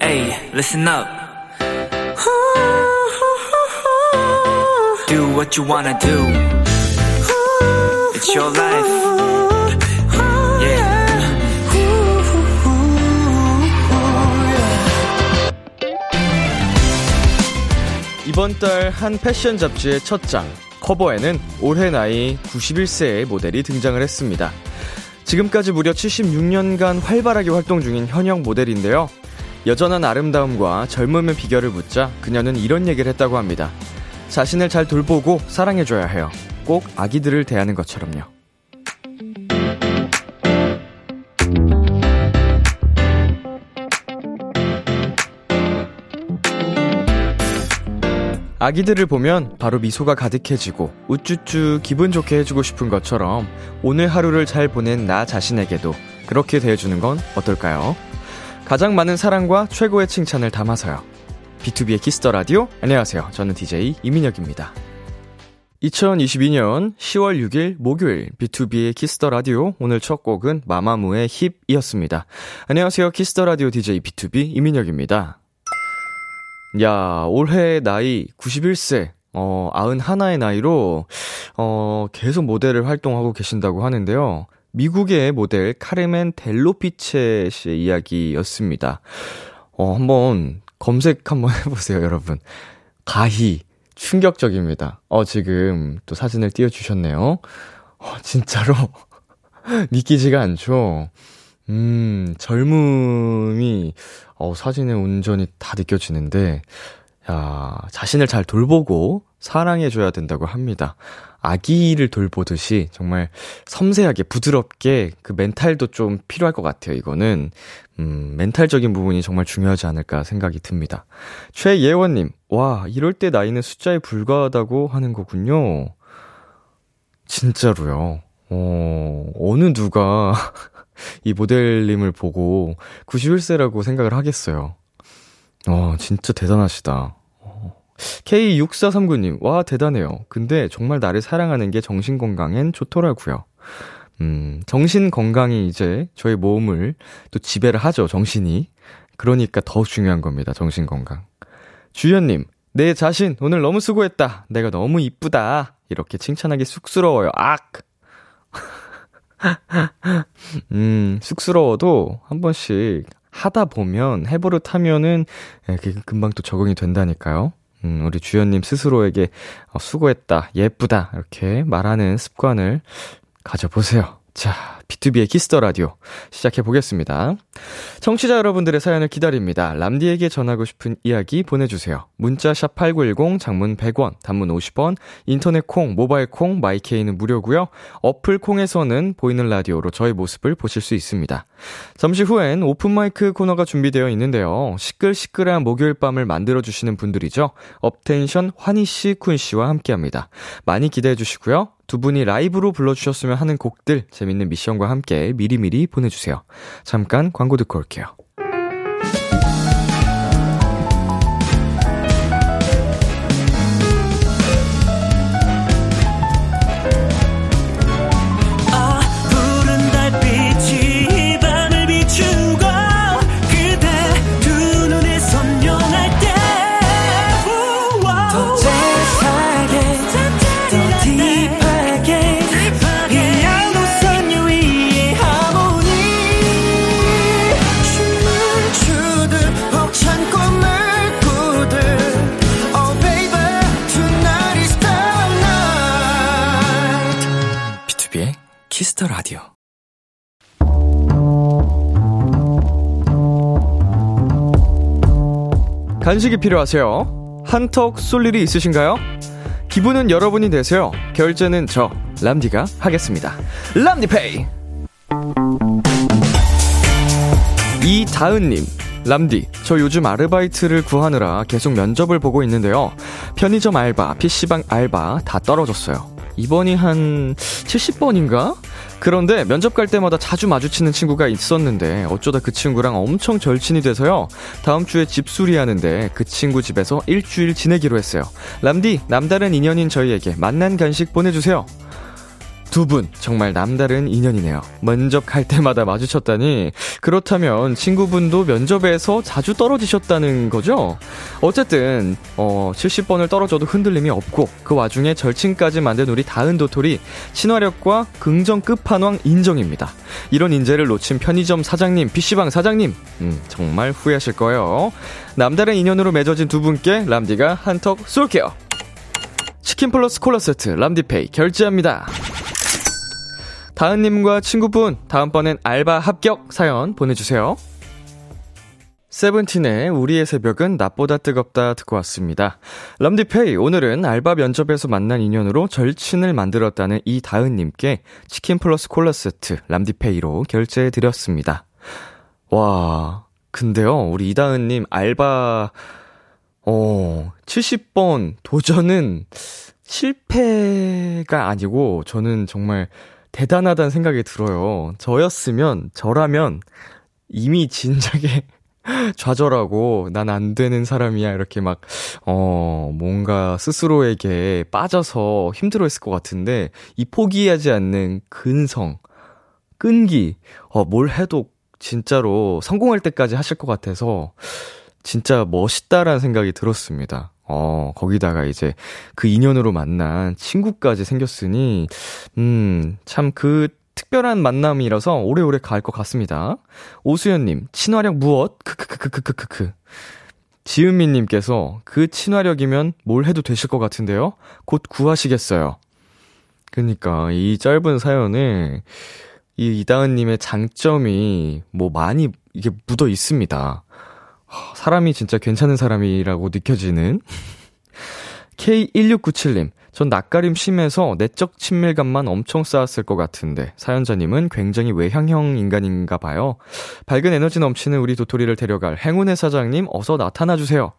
Hey, listen up. Do what you wanna do. It's your life. Yeah. 이번 달 한 패션 잡지의 첫 장, 커버에는 올해 나이 91세의 모델이 등장을 했습니다. 지금까지 무려 76년간 활발하게 활동 중인 현역 모델인데요. 여전한 아름다움과 젊음의 비결을 묻자 그녀는 이런 얘기를 했다고 합니다. 자신을 잘 돌보고 사랑해줘야 해요. 꼭 아기들을 대하는 것처럼요. 아기들을 보면 바로 미소가 가득해지고 우쭈쭈 기분 좋게 해주고 싶은 것처럼 오늘 하루를 잘 보낸 나 자신에게도 그렇게 대해주는 건 어떨까요? 가장 많은 사랑과 최고의 칭찬을 담아서요. 비투비의 Kiss the Radio. 안녕하세요. 저는 DJ 이민혁입니다. 2022년 10월 6일 목요일 비투비의 Kiss the Radio 오늘 첫 곡은 마마무의 HIP이었습니다. 안녕하세요. 키스터 라디오 DJ B2B 이민혁입니다. 야, 올해 나이 91세, 어, 91의 나이로, 어, 계속 모델을 활동하고 계신다고 하는데요. 미국의 모델 카르멘 델로피체 씨의 이야기였습니다. 어, 한번 검색 한번 해보세요, 여러분. 가히, 충격적입니다. 어, 지금 또 사진을 띄워주셨네요. 어, 진짜로 믿기지가 않죠? 음, 젊음이, 어, 사진의 온전히 다 느껴지는데, 야, 자신을 잘 돌보고 사랑해줘야 된다고 합니다. 아기를 돌보듯이 정말 섬세하게 부드럽게 그 멘탈도 좀 필요할 것 같아요, 이거는. 음, 멘탈적인 부분이 정말 중요하지 않을까 생각이 듭니다. 최예원님, 와, 이럴 때 나이는 숫자에 불과하다고 하는 거군요. 진짜로요. 어, 어느 누가 이 모델님을 보고 91세라고 생각을 하겠어요. 어, 진짜 대단하시다. K6439님, 와, 대단해요. 근데 정말 나를 사랑하는 게 정신건강엔 좋더라고요. 음, 정신건강이 이제 저희 몸을 또 지배를 하죠, 정신이. 그러니까 더 중요한 겁니다, 정신건강. 주연님, 내 자신 오늘 너무 수고했다. 내가 너무 이쁘다. 이렇게 칭찬하기 쑥스러워요. 악! 음, 쑥스러워도 한 번씩 하다 보면 해버릇 하면은 예, 금방 또 적응이 된다니까요. 음, 우리 주연님 스스로에게 어, 수고했다, 예쁘다 이렇게 말하는 습관을 가져보세요. 자, 비투비의 Kiss the Radio 시작해 보겠습니다. 청취자 여러분들의 사연을 기다립니다. 람디에게 전하고 싶은 이야기 보내주세요. 문자 샵 #8910 장문 100원, 단문 50원, 인터넷 콩, 모바일 콩, my K는 무료고요. 어플 콩에서는 보이는 라디오로 저희 모습을 보실 수 있습니다. 잠시 후엔 오픈 마이크 코너가 준비되어 있는데요. 시끌시끌한 목요일 밤을 만들어 주시는 분들이죠. 업텐션 환희 씨, 쿤 씨와 함께합니다. 많이 기대해 주시고요. 두 분이 라이브로 불러주셨으면 하는 곡들 재밌는 미션 과 함께 미리미리 보내주세요. 잠깐 광고 듣고 올게요. Kiss the Radio. 간식이 필요하세요? 한턱 쏠 일이 있으신가요? 기분은 여러분이 되세요. 결제는 저 람디가 하겠습니다. 람디페이. 이다은님, 람디, 저 요즘 아르바이트를 구하느라 계속 면접을 보고 있는데요. 편의점 알바, PC방 알바 다 떨어졌어요. 이번이 한 70번인가? 그런데 면접 갈 때마다 자주 마주치는 친구가 있었는데 어쩌다 그 친구랑 엄청 절친이 돼서요. 다음 주에 집수리 하는데 그 친구 집에서 일주일 지내기로 했어요. 람디, 남다른 인연인 저희에게 만난 간식 보내주세요. 두 분, 정말 남다른 인연이네요. 면접 갈 때마다 마주쳤다니, 그렇다면 친구분도 면접에서 자주 떨어지셨다는 거죠? 어쨌든, 어, 70번을 떨어져도 흔들림이 없고, 그 와중에 절친까지 만든 우리 다은 도토리, 친화력과 긍정 끝판왕 인정입니다. 이런 인재를 놓친 편의점 사장님, PC방 사장님, 음, 정말 후회하실 거예요. 남다른 인연으로 맺어진 두 분께 람디가 한턱 쏠게요. 치킨 플러스 콜라 세트 람디페이 결제합니다. 다은님과 친구분 다음번엔 알바 합격 사연 보내주세요. 세븐틴의 우리의 새벽은 낮보다 뜨겁다 듣고 왔습니다. 람디페이 오늘은 알바 면접에서 만난 인연으로 절친을 만들었다는 이다은님께 치킨 플러스 콜라 세트 람디페이로 결제해드렸습니다. 와 근데요 우리 이다은님 알바 어, 70번 도전은 실패가 아니고 저는 정말 대단하다는 생각이 들어요. 저였으면, 저라면 이미 진작에 좌절하고 난 안 되는 사람이야 이렇게 막, 어, 뭔가 스스로에게 빠져서 힘들어 했을 것 같은데 이 포기하지 않는 근성, 끈기, 어, 뭘 해도 진짜로 성공할 때까지 하실 것 같아서 진짜 멋있다라는 생각이 들었습니다. 어, 거기다가 이제 그 인연으로 만난 친구까지 생겼으니, 음, 참 그 특별한 만남이라서 오래오래 갈 것 같습니다. 오수연님, 친화력 무엇? 크크크크크크크. 지은미님께서 그 친화력이면 뭘 해도 되실 것 같은데요? 곧 구하시겠어요. 그니까, 이 짧은 사연에, 이 이다은님의 장점이 뭐 많이 이게 묻어 있습니다. 사람이 진짜 괜찮은 사람이라고 느껴지는 K1697님, 전 낯가림 심해서 내적 친밀감만 엄청 쌓았을 것 같은데, 사연자님은 굉장히 외향형 인간인가 봐요. 밝은 에너지 넘치는 우리 도토리를 데려갈 행운의 사장님, 어서 나타나 주세요.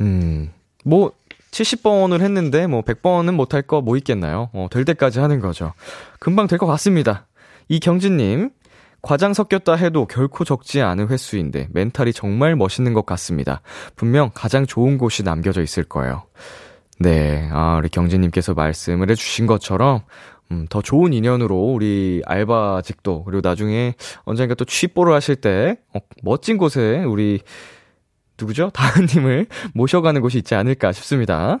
음, 뭐, 70번을 했는데, 뭐, 100번은 못할 거 뭐 있겠나요? 어, 될 때까지 하는 거죠. 금방 될 것 같습니다. 이경진님, 과장 섞였다 해도 결코 적지 않은 횟수인데 멘탈이 정말 멋있는 것 같습니다. 분명 가장 좋은 곳이 남겨져 있을 거예요. 네, 아, 우리 경진님께서 말씀을 해주신 것처럼, 음, 더 좋은 인연으로 우리 알바직도, 그리고 나중에 언젠가 또 취뽀를 하실 때, 어, 멋진 곳에 우리, 누구죠? 다은님을 모셔가는 곳이 있지 않을까 싶습니다.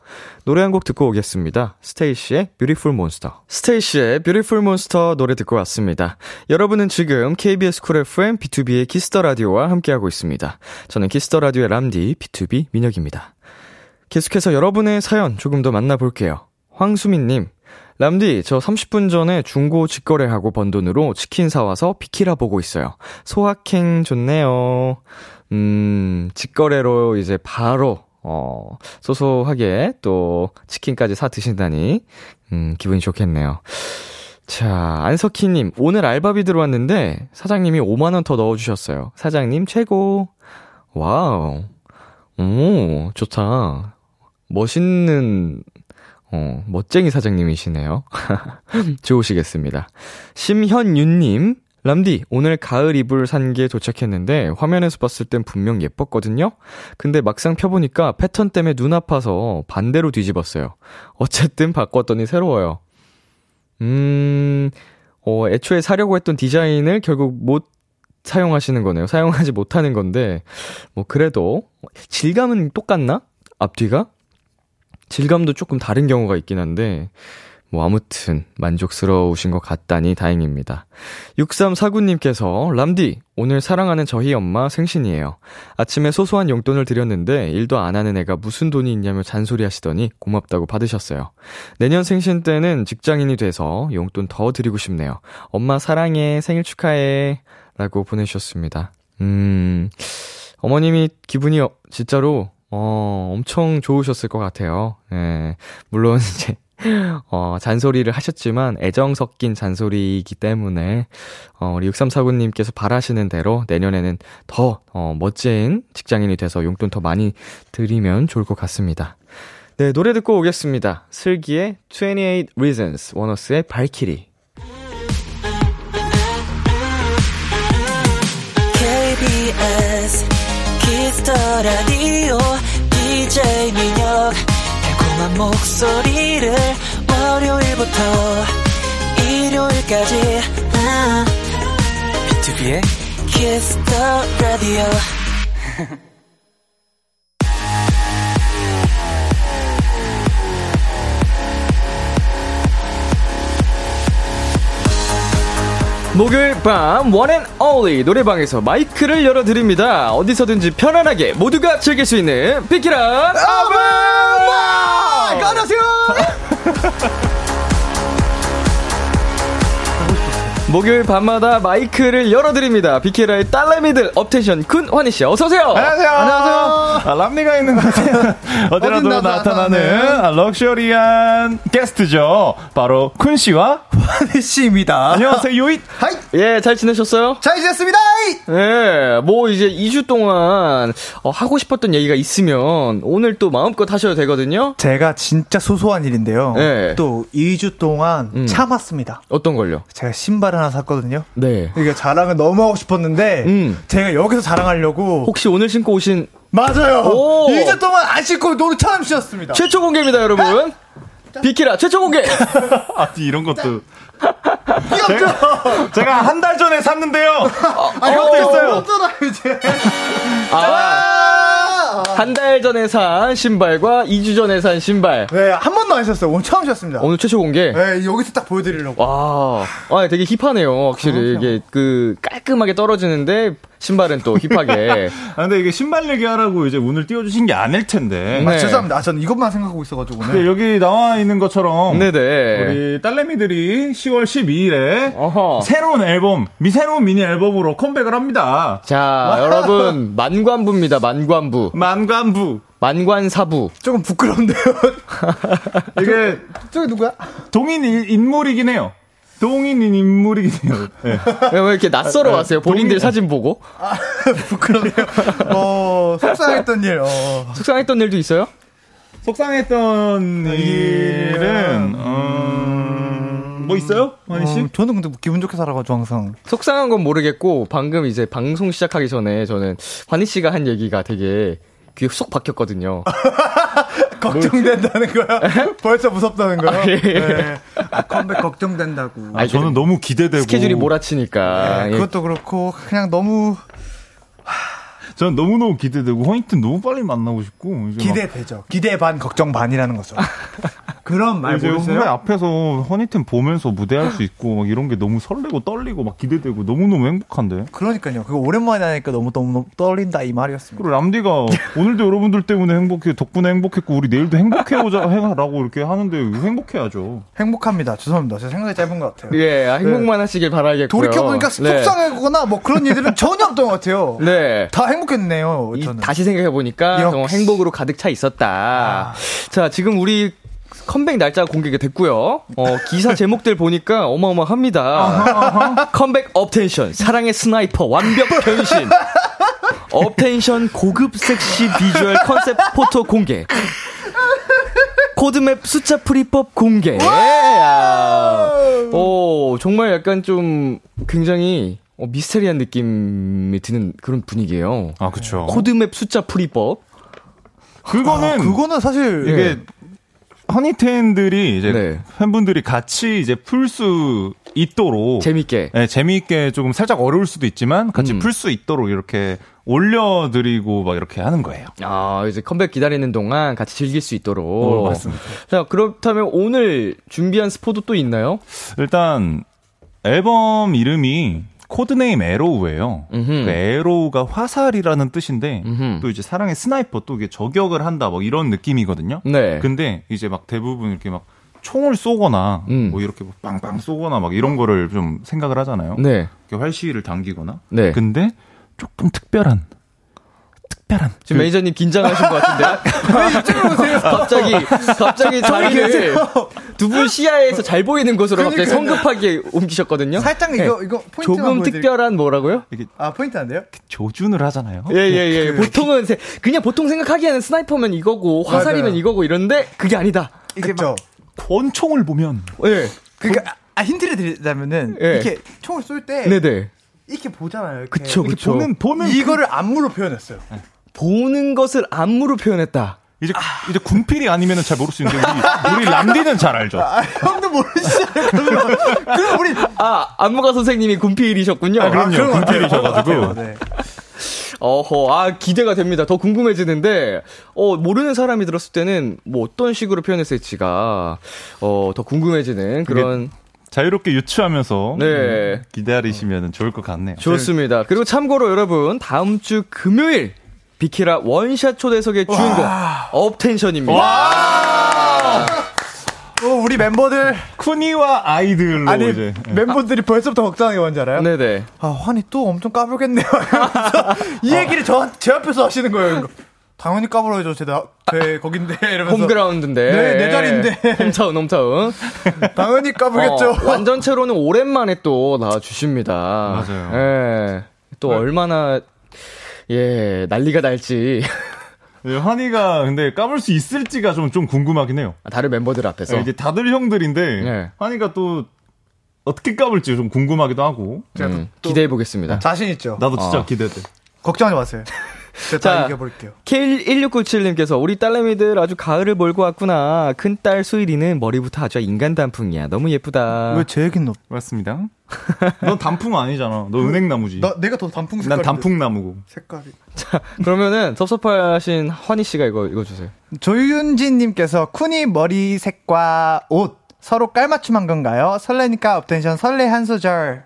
노래 한 곡 듣고 오겠습니다. 스테이씨의 Beautiful Monster. 스테이씨의 Beautiful Monster 노래 듣고 왔습니다. 여러분은 지금 KBS 쿨 FM B2B의 키스터 라디오와 함께하고 있습니다. 저는 Kiss the Radio의 람디 비투비 민혁입니다. 계속해서 여러분의 사연 조금 더 만나볼게요. 황수민님, 람디, 저 30분 전에 중고 직거래하고 번 돈으로 치킨 사와서 비키라 보고 있어요. 소확행 좋네요. 음, 직거래로 이제 바로 어, 소소하게 또 치킨까지 사 드신다니, 음, 기분이 좋겠네요. 자, 안석희님, 오늘 알바비 들어왔는데, 사장님이 5만원 더 넣어주셨어요. 사장님, 최고. 와우. 오, 좋다. 멋있는, 어, 멋쟁이 사장님이시네요. 좋으시겠습니다. 심현윤님, 람디, 오늘 가을 이불 산 게 도착했는데 화면에서 봤을 땐 분명 예뻤거든요? 근데 막상 펴보니까 패턴 때문에 눈 아파서 반대로 뒤집었어요. 어쨌든 바꿨더니 새로워요. 음, 어, 애초에 사려고 했던 디자인을 결국 못 사용하시는 거네요. 사용하지 못하는 건데, 뭐, 그래도, 질감은 똑같나? 앞뒤가? 질감도 조금 다른 경우가 있긴 한데, 뭐 아무튼 만족스러우신 것 같다니 다행입니다. 6349님께서 람디 오늘 사랑하는 저희 엄마 생신이에요. 아침에 소소한 용돈을 드렸는데 일도 안 하는 애가 무슨 돈이 있냐며 잔소리 하시더니 고맙다고 받으셨어요. 내년 생신 때는 직장인이 돼서 용돈 더 드리고 싶네요. 엄마 사랑해 생일 축하해 라고 보내주셨습니다. 음 어머님이 기분이 진짜로 어, 엄청 좋으셨을 것 같아요. 예. 물론 이제 어, 잔소리를 하셨지만 애정 섞인 잔소리이기 때문에 어, 우리 6349님께서 바라시는 대로 내년에는 더 어, 멋진 직장인이 돼서 용돈 더 많이 드리면 좋을 것 같습니다. 네, 노래 듣고 오겠습니다. 슬기의 28 Reasons, 원어스의 Valkyrie. KBS Kiss the 라디오 DJ 민혁 달콤한 목소리를 월요일부터 일요일까지 아, 비투비의 Kiss the Radio 목요일 밤 one and only 노래방에서 마이크를 열어드립니다. 어디서든지 편안하게 모두가 즐길 수 있는 비키라 아바! 안녕하세요. 목요일 밤마다 마이크를 열어드립니다. 비키라의 딸내미들 업텐션 쿤 환희 씨 어서 오세요. 안녕하세요. 안녕하세요. 아, 람디가 있는 곳에 어디라도 나타나는 아, 럭셔리한 게스트죠. 바로 쿤 씨와 환희 씨입니다. 안녕하세요. 요잇. Hi. 예, 잘 지내셨어요? 잘 지냈습니다. 예, 뭐 이제 2주 동안 어, 하고 싶었던 얘기가 있으면 오늘 또 마음껏 하셔도 되거든요. 제가 진짜 소소한 일인데요. 네. 또 2주 동안 음. 참았습니다. 어떤 걸요? 제가 신발 하나 샀거든요. 네. 이게 자랑을 너무 하고 싶었는데 음. 제가 여기서 자랑하려고 혹시 오늘 신고 오신 맞아요. 오. 2주 동안 안 신고 노래 처음 신었습니다. 최초 공개입니다, 여러분. 비키라 최초 공개. 아니, 이런 것도. 제가, 제가 한 달 전에 샀는데요. 아, 형도 있어요. 이제. 아, 한 달 전에 산 신발과 2주 전에 산 신발. 네, 한 번도 안 신었어요. 오늘 처음 신었습니다. 오늘 최초 공개. 네, 여기서 딱 보여드리려고. 와, 아, 되게 힙하네요. 확실히 이게 그 깔끔하게 떨어지는데 신발은 또 힙하게. 아, 근데 이게 신발 얘기하라고 이제 오늘 띄워주신 게 아닐 텐데. 아, 네. 죄송합니다. 아, 저는 이것만 생각하고 있어가지고 근데 오늘. 여기 나와 있는 것처럼. 네네. 우리 딸내미들이 10월 12일에 어허. 새로운 앨범, 미 새로운 미니 앨범으로 컴백을 합니다. 자, 여러분 만관부입니다. 만관부, 만관부. 만관사부. 조금 부끄럽네요. 이게 저기 누구야? 동인 인- 인물이긴 해요. 동인 인물이긴 해요. 네. 왜, 왜 이렇게 낯설어 왔어요? 본인들 동의- 사진 보고 부끄럽네요. 어, 속상했던 일. 어. 속상했던 일도 있어요? 속상했던 일은 음, 뭐 있어요, 환희 씨? 어, 저는 근데 기분 좋게 살아가지고 항상. 속상한 건 모르겠고 방금 이제 방송 시작하기 전에 저는 환희 씨가 한 얘기가 되게 귀에 쏙 박혔거든요. 걱정된다는 거야? 벌써 무섭다는 거야? 아, 예. 네. 아, 컴백 걱정된다고. 아, 저는 너무 기대되고 스케줄이 몰아치니까. 네, 예. 그것도 그렇고 그냥 너무 저는 너무 너무 기대되고 허니튼 너무 빨리 만나고 싶고 기대되죠. 기대 반 걱정 반이라는 거죠. 그런 말 이제 후배 모르세요? 앞에서 허니튼 보면서 무대할 수 있고 막 이런 게 너무 설레고 떨리고 막 기대되고 너무 너무 행복한데. 그러니까요. 그거 오랜만에 하니까 너무 너무, 떨린다 이 말이었습니다. 그리고 람디가 오늘도 여러분들 때문에 행복해 덕분에 행복했고 우리 내일도 행복해오자 해라고 이렇게 하는데 행복해야죠. 행복합니다. 죄송합니다. 제 생각이 짧은 것 같아요. 예, 아, 행복만 하시길 바라겠고요. 돌이켜 보니까 네. 속상하거나 뭐 그런 일들은 전혀 없던 것 같아요. 네. 다 행복했네요. 이- 저는. 다시 생각해 보니까 역시. 정말 행복으로 가득 차 있었다. 자, 지금 우리 컴백 날짜가 공개가 됐고요. 어, 기사 제목들 보니까 어마어마합니다. 컴백 업텐션, 사랑의 sniper, 완벽 변신. 업텐션 고급 섹시 비주얼 컨셉 포토 공개. code map 숫자 풀이법 공개. 야. 오, 정말 약간 좀 굉장히 어, 미스테리한 느낌이 드는 그런 분위기예요. 아 그렇죠. code map 숫자 풀이법. 그거는 아, 그거는 사실 예. 이게 허니텐들이 이제 네. 팬분들이 같이 이제 풀 수 있도록 재밌게. 네, 재미있게 조금 살짝 어려울 수도 있지만 같이 음. 풀수 있도록 이렇게 올려드리고 막 이렇게 하는 거예요. 아, 이제 컴백 기다리는 동안 같이 즐길 수 있도록. 어, 맞습니다. 자, 그렇다면 오늘 준비한 스포도 또 있나요? 일단 앨범 이름이 Code Name Arrow예요. 그 Arrow가 화살이라는 뜻인데 음흠. 또 이제 사랑의 sniper 또 이게 저격을 한다 뭐 이런 느낌이거든요. 네. 근데 이제 막 대부분 이렇게 막 총을 쏘거나 음. 뭐 이렇게 뭐 빵빵 쏘거나 막 이런 거를 좀 생각을 하잖아요. 네. 이렇게 활시위를 당기거나. 네. 근데 조금 특별한 특별한 지금 매니저님 긴장하신 것 같은데. 왜 이쪽으로 오세요? 갑자기, 갑자기 자리를 두 분 시야에서 잘 보이는 곳으로 갑자기. 성급하게 옮기셨거든요. 살짝 이거 이거 포인트만 조금. 특별한 뭐라고요? 이게 아 포인트 안 돼요? 조준을 하잖아요. 예, 예, 예. 그- 보통은, 세- 그냥 보통 생각하기에는 sniper면 이거고, 화살이면 맞아요. 이거고 이런데, 그게 아니다. 이게 막 권총을 보면 예. 그러니까 아, 힌트를 드리자면은 예. 이렇게 총을 쏠 때 네네. 이렇게 보잖아요. 이렇게. 그쵸, 이렇게 그쵸. 보면 보면 이거를 안무로 표현했어요. 보는 것을 안무로 표현했다. 이제 이제 군필이 아니면은 잘 모를 수 있는데 우리, 우리 람디는 잘 알죠. 아, 형도 모르시잖아요. 그러면 그럼 우리 아, 안무가 선생님이 군필이셨군요. 아, 그럼요. 같아요. 군필이셔가지고. 같아요. 네. 어허, 아, 기대가 됩니다. 더 궁금해지는데, 어, 모르는 사람이 들었을 때는, 뭐, 어떤 식으로 표현했을지가, 어, 더 궁금해지는 그런, 자유롭게 유추하면서 네. 음, 기다리시면 좋을 것 같네요. 좋습니다. 그리고 참고로 여러분, 다음 주 금요일, 비키라 원샷 초대석의 주인공, 업텐션입니다. 어, 우리 멤버들 쿠니와 아이들로 아니 이제 멤버들이 벌써부터 걱정하는 게 뭔지 알아요? 네네. 아 환이 또 엄청 까불겠네요. 이 얘기를 저, 제 앞에서 하시는 거예요. 당연히 까불어야죠. 제, 나, 제 거긴데 이러면서 홈그라운드인데. 네, 내 자리인데. 홈타운, 홈타운. 당연히 까불겠죠. 어, 완전체로는 오랜만에 또 나와주십니다. 맞아요. 예. 또 얼마나, 예, 난리가 날지. 네, 환희가 근데 까불 수 있을지가 좀, 좀 궁금하긴 해요. 다른 멤버들 앞에서. 이제 다들 형들인데 네. 환희가 또 어떻게 까불지 좀 궁금하기도 하고 음, 기대해 보겠습니다. 자신 있죠. 나도 진짜 어. 기대돼. 걱정하지 마세요. 자. 다 이겨볼게요. K1697님께서 우리 딸내미들 아주 가을을 몰고 왔구나. 큰딸 수일이는 머리부터 아주 인간 단풍이야. 너무 예쁘다. 왜 제 얘기는 없? 맞습니다. 넌 단풍 아니잖아. 너 은행나무지. 나 내가 더 단풍 색깔. 난 단풍나무고. 색깔이. 그러면은 섭섭하신 환희 씨가 이거 읽어 주세요. 조윤진 님께서 쿤이 머리색과 옷 서로 깔맞춤한 건가요? 설레니까 업텐션 설레 한 소절.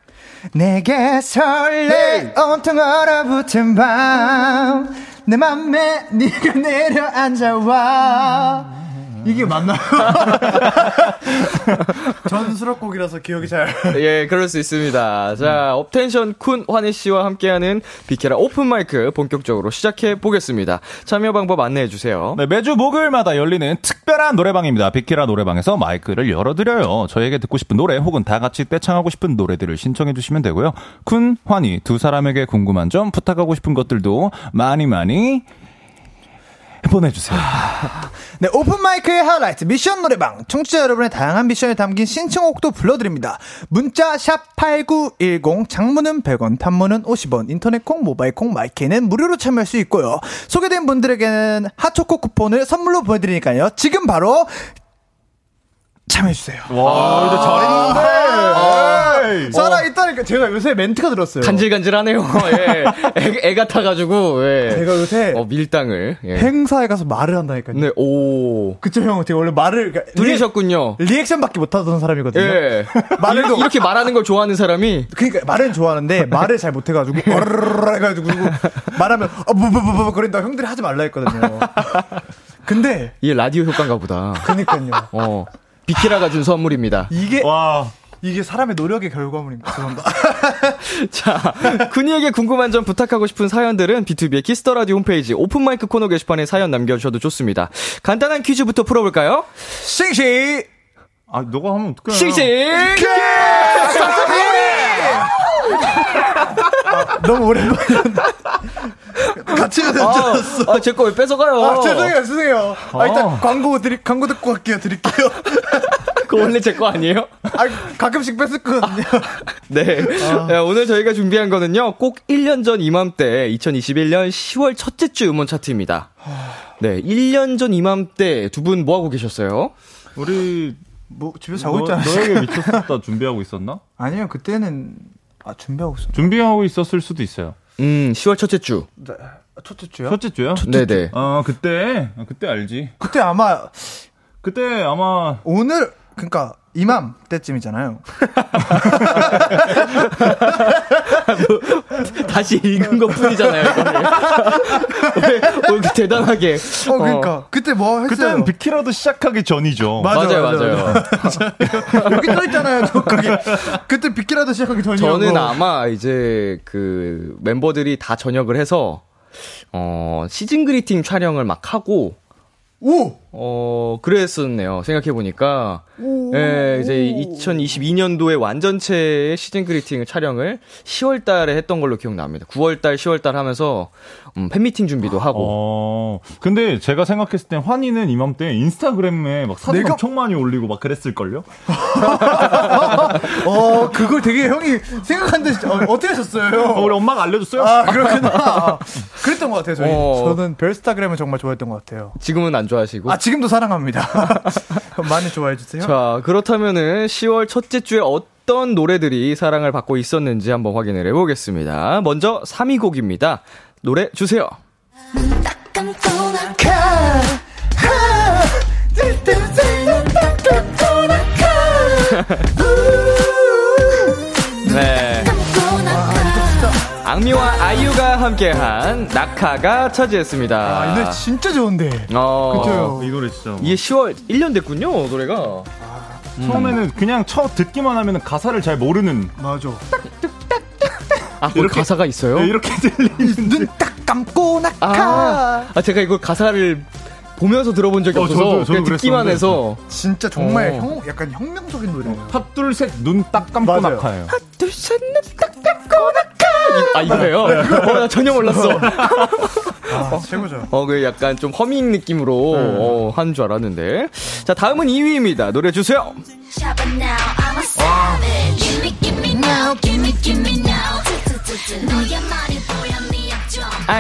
내게 설레 온통 얼어붙은 밤. 내 맘에 네가 내려앉아와 이게 맞나요? 전 수록곡이라서 기억이 잘 예, 그럴 수 있습니다. 자, 업텐션 쿤 환희 씨와 함께하는 비키라 오픈 마이크 본격적으로 시작해 보겠습니다. 참여 방법 안내해 주세요. 네, 매주 목요일마다 열리는 특별한 노래방입니다. 비키라 노래방에서 마이크를 열어드려요. 저에게 듣고 싶은 노래 혹은 다 같이 떼창하고 싶은 노래들을 신청해 주시면 되고요. 쿤, 환희 두 사람에게 궁금한 점, 부탁하고 싶은 것들도 많이 많이 보내주세요. 네, 오픈마이크의 하이라이트 미션 노래방. 청취자 여러분의 다양한 미션에 담긴 신청곡도 불러드립니다. 문자 샵8910 장문은 100원, 단문은 50원, 인터넷 콩, 모바일 콩, 마이크는 무료로 참여할 수 있고요. 소개된 분들에게는 핫초코 쿠폰을 선물로 보내드리니까요. 지금 바로 참여해주세요. 와, 근데 잘했는데. 살아 있다니까 제가 요새 멘트가 들었어요. 간질간질하네요. 예. 애, 애 같아가지고, 예. 제가 요새 어, 밀당을. 예. 행사에 가서 말을 한다니까요. 네, 오. 그쵸, 형. 제가 원래 말을. 그러니까 들으셨군요. 리, 액션밖에 못하던 사람이거든요. 예. 말을 또- 이렇게 말하는 걸 좋아하는 사람이 그러니까 말은 좋아하는데 말을 잘 못해가지고 어르르르 해가지고 말하면 어뭐뭐뭐 그런다 형들이 하지 말라 했거든요. 근데 이게 라디오 효과인가 보다. 그니까요. 어. 비키라가 준 선물입니다. 이게 와. 이게 사람의 노력의 결과물입니다. 죄송합니다. 자, 쿤이에게 궁금한 점 부탁하고 싶은 사연들은 비투비의 Kiss the Radio 홈페이지 오픈마이크 코너 게시판에 사연 남겨주셔도 좋습니다. 간단한 퀴즈부터 풀어볼까요? 싱시 아, 너가 하면 어떡해. 싱싱! 너무 오랜만이었는데 같이 해야 될줄 알았어. 아, 제 거 왜 뺏어가요? 아, 죄송해요, 죄송해요. 아, 일단 광고 드리, 광고 듣고 갈게요, 드릴게요. 그거 원래 제 거 아니에요? 아, 가끔씩 뺐었거든요. 네. 네, 오늘 저희가 준비한 거는요, 꼭 1년 전 이맘때, 2021년 10월 첫째 주 음원 차트입니다. 네, 1년 전 이맘때 두 분 뭐하고 계셨어요? 우리 뭐, 집에서 자고 너, 있잖아. 너에게 미쳤다 준비하고 있었나? 아니요, 그때는, 아, 준비하고 있어. 준비하고 있었을 수도 있어요. 음, 10월 첫째 주. 네, 첫째 주요? 첫째 주요? 네네. 아, 그때. 아, 그때 알지. 그때 아마 그때 아마 오늘 그러니까 이맘 때쯤이잖아요. 다시 읽은 것 뿐이잖아요. 왜, 왜 대단하게. 어 그러니까 그때 뭐 했어요? 그때는 비키라도 시작하기 전이죠. 맞아요, 맞아요. 여기 써 있잖아요. 저 거기 그때 빅키라도 시작하기 전이요. 저는 아마 이제 그 멤버들이 다 전역을 해서 어, 시즌 그리팅 촬영을 막 하고, 오! 어, 그랬었네요. 생각해보니까. 예, 이제 2022년도에 완전체의 시즌 그리팅 촬영을 10월 달에 했던 걸로 기억납니다. 9월 달, 10월 달 하면서, 음, 팬미팅 준비도 하고. 어. 근데 제가 생각했을 땐 환희는 이맘때 인스타그램에 막 사진 내가- 엄청 많이 올리고 막 그랬을걸요? 어, 그걸 되게 형이 생각하는데, 어, 어떻게 하셨어요? 어, 우리 엄마가 알려줬어요? 아, 그렇구나. 아, 그랬던 것 같아요, 저희. 어. 저는 별스타그램을 정말 좋아했던 것 같아요. 지금은 안 좋아하시고. 아, 지금도 사랑합니다. 많이 좋아해 주세요. 자, 그렇다면은 10월 첫째 주에 어떤 노래들이 사랑을 받고 있었는지 한번 확인을 해보겠습니다. 먼저 3위 곡입니다. 노래 주세요. 악뮤와 아이유가 함께한 낙하가 차지했습니다. 아, 이 노래 진짜 좋은데. 어, 그죠? 이 노래 진짜. 이게 10월 1년 됐군요, 노래가. 처음에는 그냥 첫 듣기만 하면 가사를 잘 모르는 맞아. 아, 거기 이렇게- 가사가 있어요? 네, 이렇게 들리는 눈딱 감고 낙하. 아, 아, 제가 이걸 가사를 보면서 들어본 적이 어, 없어서 저도- 저도 그냥 듣기만. 해서 진짜 정말 어. 형, 약간 혁명적인 노래예요. 핫둘셋 눈 딱 감고. 낙하예요. 둘셋넷딱 닦고 낙하 아 이거예요? 어, 나 전혀 몰랐어. 아, 최고죠. 어, 그 약간 좀 허밍 느낌으로 네. 어, 한 줄 알았는데. 자, 다음은 2위입니다. 노래 주세요. Shabba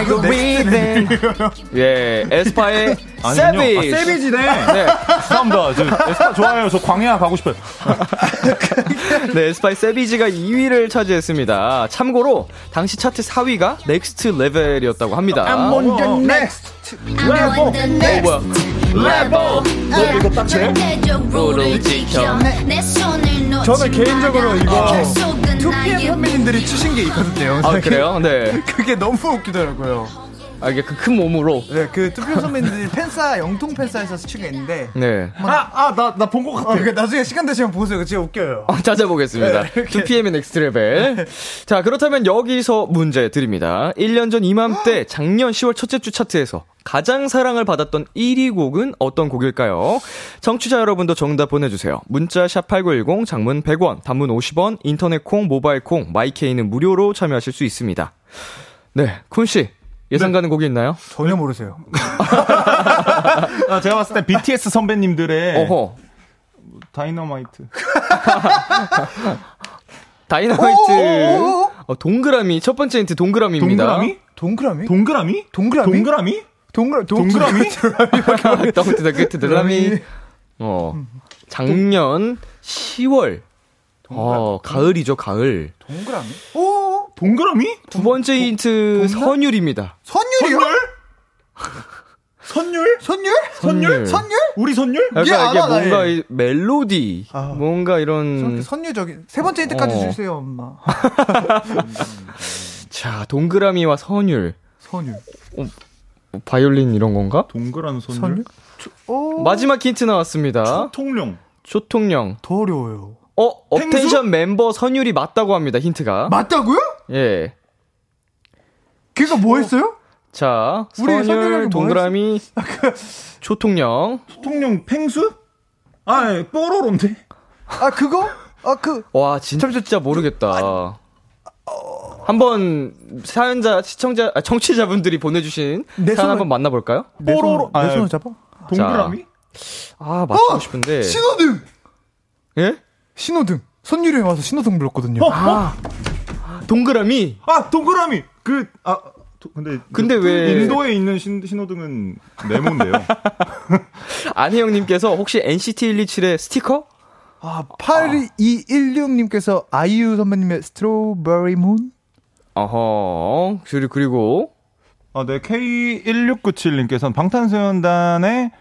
go breathing. 예, 에스파의. 아, 세비지네. 네, 감사합니다. 저 에스파 좋아해요. 저 광야 가고 싶어요. 네, 에스파의 Savage가 2위를 차지했습니다. 참고로 당시 차트 4위가 Next Level이었다고 합니다. I'm on the next. I'm on the next 어, 뭐야? Level. 이거 딱 제? 절대적으로 지켜. 내 손을 놓지 저는 개인적으로. 이거 결속은 2PM 나의 선배님들이 추신 게 있거든요. 아. 그래요? 네. 그게 너무 웃기더라고요. 아, 이게 그 큰 몸으로. 네, 그 2PM 선배님들이 팬싸, 영통 팬싸에서 추신 게 있는데. 네. 아, 아, 나, 나 본 것 같아. 어, 그 나중에 시간 되시면 보세요. 진짜 웃겨요. 어, 찾아보겠습니다. 네, 이렇게. 2PM의 Next Level. 자, 그렇다면 여기서 문제 드립니다. 1년 전 이맘때 작년 10월 첫째 주 차트에서 가장 사랑을 받았던 1위 곡은 어떤 곡일까요? 청취자 여러분도 정답 보내주세요. 문자 샵 8910, 장문 100원, 단문 50원, 인터넷 콩, 모바일 콩, 마이케이는 무료로 참여하실 수 있습니다. 네, 쿤씨. 예상 가는 곡이 있나요? 전혀 모르세요. 아, 제가 봤을 때 BTS 선배님들의 어허. 다이너마이트. 다이너마이트. 어, 동그라미. 첫 번째 힌트 동그라미입니다. 동그라미? 동그라미? 동그라미? 동그라미? 동그라미? 동그라, 동그라미? 떡트 더 끝트 드라미. 어. 작년 10월. 어, 가을이죠, 가을. 동그라미? 오, 동그라미? 두 번째 힌트 선율입니다. 선율이요? 선율? 선율? 선율. 선율? 우리 선율? 약간 이게 이게 알아, 나 뭔가 얘. 이 멜로디, 아. 뭔가 이런 선율적인. 세 번째 힌트까지 어. 주세요, 엄마. 자 동그라미와 선율, 선율. 바이올린 이런 건가? 동그란 선율? 선율? 오, 마지막 힌트 나왔습니다. 통룡. 초통령. 더 어려워요. 어? 업텐션 멤버 선율이 맞다고 합니다. 힌트가. 맞다고요? 예. 걔가 뭐 했어요? 자 우리 선율 뭐 동그라미 초통령. 통룡 펭수? 아, 예, 뽀로로인데. 아, 그거? 아, 그, 와 진짜 진짜 모르겠다. 한번 사연자 시청자 아, 청취자분들이 보내주신 내 사연 손을- 한번 만나볼까요? 내 뽀로로. 손, 내 아, 손을 잡아? 동그라미? 아 맞추고 어! 싶은데 신호등! 예? 신호등. 선율이 와서 신호등 불렀거든요. 어, 어? 동그라미 아, 동그라미! 그, 아, 도- 근데. 근데 그 왜- 인도에 있는 신, 신호등은 네모인데요. 안혜영 님께서 혹시 NCT 127의 스티커? 아, 8216님께서 아이유 선배님의 스트로베리 문? 어허 그리고 그리고 아, 네, K1697 님께서는 방탄소년단의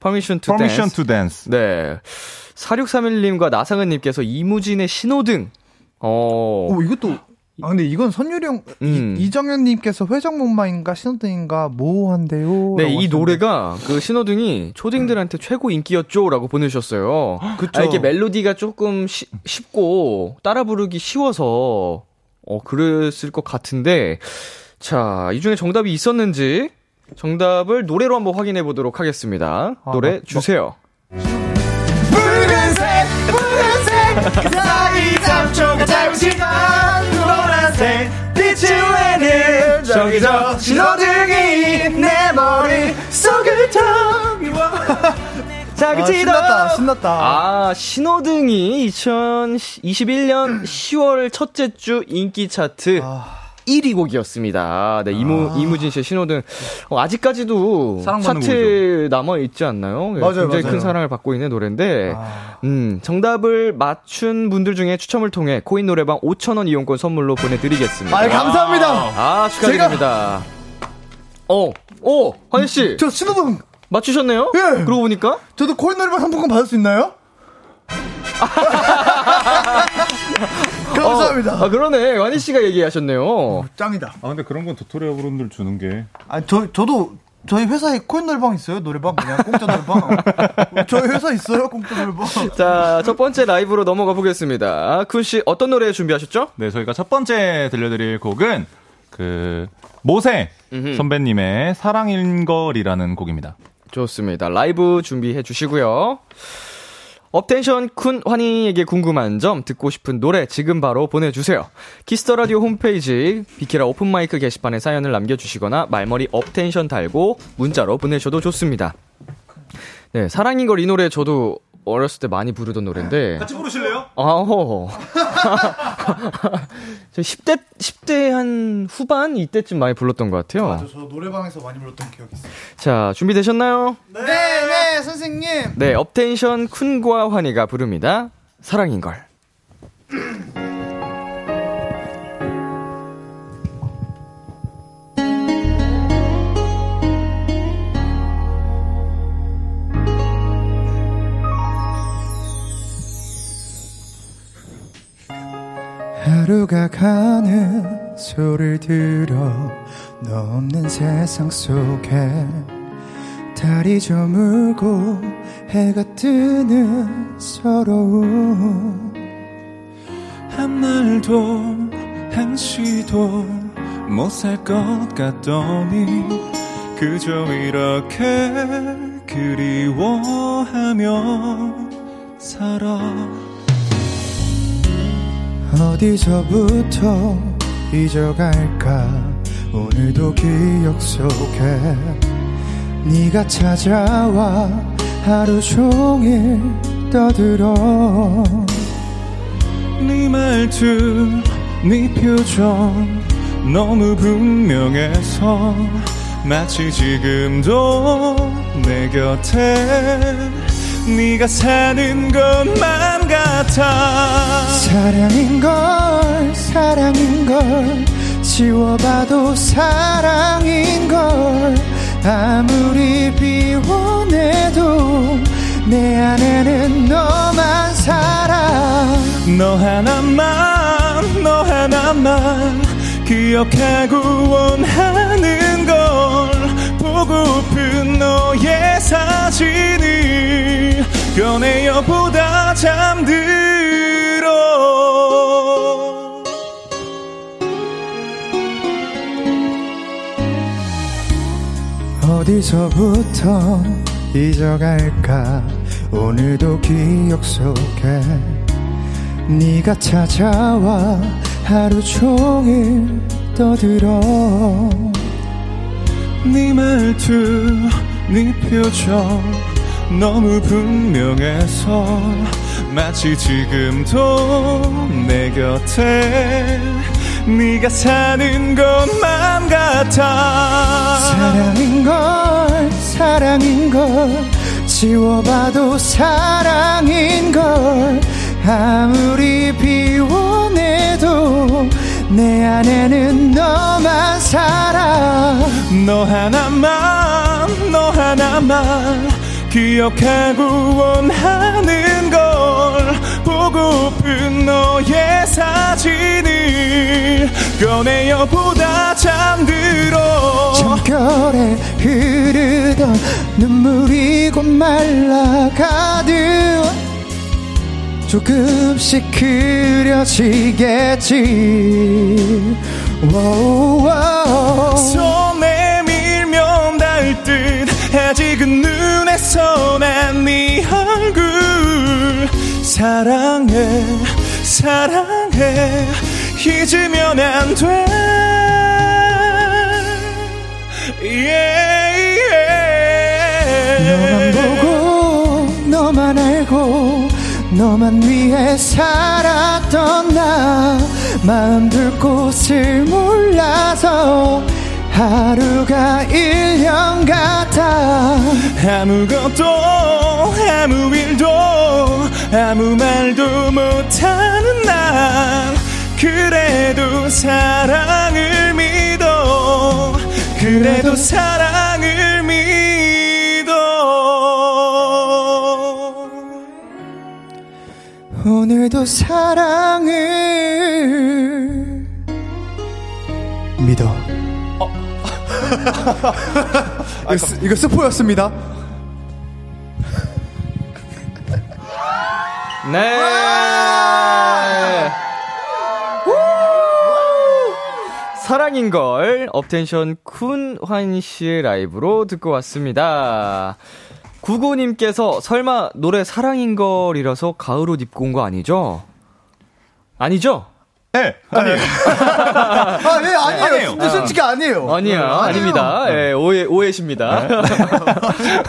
Permission to Permission Dance to Dance. 네 4631님과 나상은 님께서 이무진의 신호등 어 오, 이것도. 아, 근데 이건 선율이 형, 음. 이, 이정현님께서 회전목마인가 신호등인가 모호한데요. 네, 이. 노래가 그 신호등이 초딩들한테 최고 인기였죠라고 보내주셨어요. 그쵸. 아, 이게 멜로디가 조금 쉬- 쉽고 따라 부르기 쉬워서 어 그랬을 것 같은데 자, 이 중에 정답이 있었는지 정답을 노래로 한번 확인해 보도록 하겠습니다. 노래 주세요. 붉은색 붉은색 저기저 신호등이 내 머리 속을 터 아, 신났다 신났다. 아, 신호등이 2021년 10월 첫째 주 인기 차트. 아. 1위 곡이었습니다. 네, 이무, 이무진 씨의 신호등. 어, 아직까지도 차트에 남아있지 않나요? 네, 맞아요, 굉장히 맞아요. 큰 사랑을 받고 있는 노래인데, 아. 음, 정답을 맞춘 분들 중에 추첨을 통해 코인 노래방 5,000원 이용권 선물로 보내드리겠습니다. 아 감사합니다 아, 축하드립니다. 어, 어, 환희 씨. 저 신호등 맞추셨네요? 예. 그러고 보니까? 저도 코인 노래방 상품권 받을 수 있나요? 감사합니다 아, 그러네. 환희 씨가 얘기하셨네요. 짱이다 아 근데 그런 건 도토리 어른들 주는 게 아, 저, 저도, 저희 회사에 코인 노래방 있어요? 노래방? 그냥 공짜 노래방. 저희 회사 있어요? 공짜 노래방. 자, 첫 번째 라이브로 넘어가 보겠습니다. 쿤 씨, 어떤 노래 준비하셨죠? 네, 저희가 첫 번째 들려드릴 곡은 그 모세 선배님의 사랑인 걸이라는 곡입니다. 좋습니다. 라이브 준비해 주시고요. 업텐션 쿤 환희에게 궁금한 점, 듣고 싶은 노래 지금 바로 보내주세요. 키스 더 라디오 홈페이지 비키라 open mic 게시판에 사연을 남겨주시거나 말머리 업텐션 달고 문자로 보내셔도 좋습니다. 네, 사랑인 걸 이 노래 저도 어렸을 때 많이 부르던 노래인데. 같이 부르실래요? 아호. 저 10대, 10대 한 후반? 이때쯤 많이 불렀던 것 같아요. 저 노래방에서 많이 불렀던 기억이 있어요. 자, 준비되셨나요? 네, 네, 선생님. 네, 업텐션 쿤과 환희가 부릅니다. 사랑인 걸. 하루가 가는 소리를 들어 너 없는 세상 속에 달이 저물고 해가 뜨는 서러움. 한 날도 한시도 못 살 것 같더니 그저 이렇게 그리워하며 살아 어디서부터 잊어갈까? 오늘도 기억 속에 네가 찾아와 하루 종일 떠들어. 네 말투 네 표정 너무 분명해서 마치 지금도 내 곁에 네가 사는 것만 같아. 사랑인 걸 사랑인 걸 지워봐도 사랑인 걸 아무리 비워내도 내 안에는 너만 살아. 너 하나만 너 하나만 기억하고 원하는 걸 보고픈 너의 사진을 꺼내어 보다 잠들어. 어디서부터 잊어갈까? 오늘도 기억 속에 네가 찾아와 하루 종일 떠들어 네 말투 네 표정 너무 분명해서 마치 지금도 내 곁에 네가 사는 것만 같아. 사랑인 걸 사랑인 걸 지워봐도 사랑인 걸 아무리 비워내도 내 안에는 너만 살아. 너 하나만 너 하나만 기억하고 원하는 걸 보고픈 너의 사진을 꺼내어 보다 잠들어. 잠결에 흐르던 눈물이 곧 말라가듯 조금씩 그려지겠지. 손에 밀면 닿을 듯 아직은 눈에서 난네 얼굴. 사랑해 사랑해 잊으면 안돼. yeah, yeah. 너만 위해 살았던 나 마음 둘 곳을 몰라서 하루가 1년 같아. 아무것도 아무 일도 아무 말도 못하는 난 그래도 사랑을 믿어. 그래도 사랑 오늘도 사랑을 믿어. 이거, 스- 이거 스포였습니다. 네. 사랑인 걸 업텐션 쿤 환희 씨의 라이브로 듣고 왔습니다. 구구님께서 설마 노래 사랑인 걸이라서 가을 옷 입고 온 거 아니죠? 아니죠? 네 아니에요 아, 예, 아니에요. 아니에요. 진짜 솔직히 아니에요. 아니야, 아닙니다. 예, 오해, 오해십니다.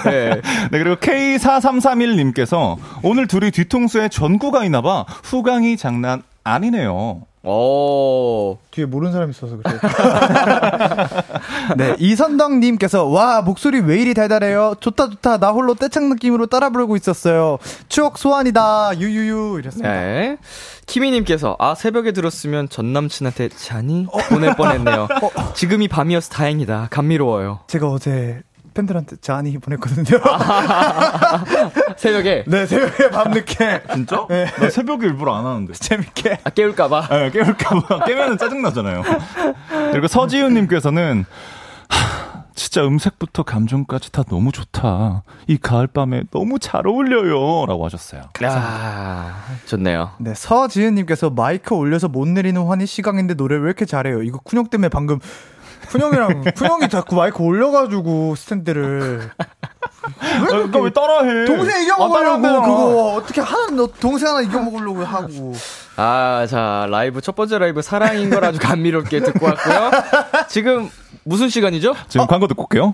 예. 네, 그리고 K4331님께서 오늘 둘이 뒤통수에 전구가 있나봐. 후광이 장난 아니네요. 오, 뒤에 모르는 사람이 있어서 그래요. 네, 이선덕님께서, 와, 목소리 왜 이리 달달해요? 좋다, 좋다. 나 홀로 떼창 느낌으로 따라 부르고 있었어요. 추억 소환이다. 유유유. 이랬습니다. 네. 키미님께서, 아, 새벽에 들었으면 전 남친한테 잔이? 보낼 뻔했네요. 지금이 밤이어서 다행이다. 감미로워요. 제가 어제 팬들한테 잔이 보냈거든요. 새벽에? 네, 새벽에 밤늦게. 진짜? 네. 나 새벽에 일부러 안 하는데. 재밌게. 아, 깨울까봐. 네, 깨울까봐. 깨면은 짜증나잖아요. 그리고 서지훈님께서는, 하, 진짜 음색부터 감정까지 다 너무 좋다. 이 가을밤에 너무 잘 어울려요. 라고 하셨어요. 아, 좋네요. 네, 서지은님께서 마이크 올려서 못 내리는 환희 시강인데 노래 왜 이렇게 잘해요? 이거 쿤형 때문에 방금 쿤형이랑 쿤형이 자꾸 마이크 올려가지고 스탠드를 그러니까 왜 따라해? 동생 아, 이겨먹으려고 그거 어떻게 하나 너 동생 하나 이겨먹으려고 하고 아, 자, 라이브, 첫 번째 라이브 사랑인 걸 아주 감미롭게 듣고 왔고요. 지금 무슨 시간이죠? 지금 광고 듣고 올게요.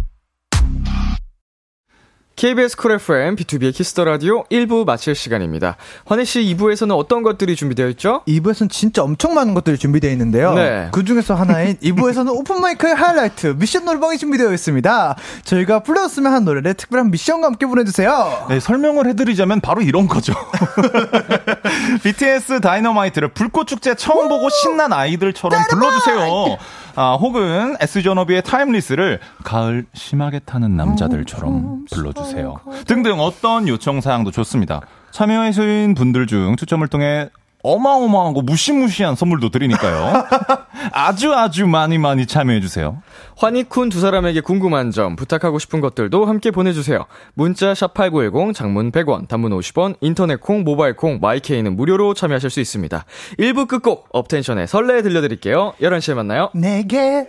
KBS 쿨 FM, 비투비의 키스 더 라디오 1부 마칠 시간입니다. 환희 씨 2부에서는 어떤 것들이 준비되어 있죠? 2부에서는 진짜 엄청 많은 것들이 준비되어 있는데요. 네. 그 중에서 하나인 2부에서는 open mic의 하이라이트 미션 노래방이 준비되어 있습니다. 저희가 불렀으면 한 노래를 특별한 미션과 함께 보내주세요. 네, 설명을 해드리자면 바로 이런 거죠. BTS 다이너마이트를 불꽃축제 처음 보고 신난 아이들처럼 불러주세요. 아, 혹은 S존어비의 타임리스를 가을 심하게 타는 남자들처럼 불러주세요. 등등 어떤 요청사항도 좋습니다. 참여해주신 분들 중 추첨을 통해 어마어마하고 무시무시한 선물도 드리니까요. 아주 아주 많이 많이 참여해주세요. 환희쿤 두 사람에게 궁금한 점, 부탁하고 싶은 것들도 함께 보내주세요. 문자 샵8910, 장문 100원, 단문 50원, 인터넷 콩, 모바일 콩, 마이케이는 무료로 참여하실 수 있습니다. 1부 끝곡, 업텐션의 설레 들려드릴게요. 11시에 만나요. 내게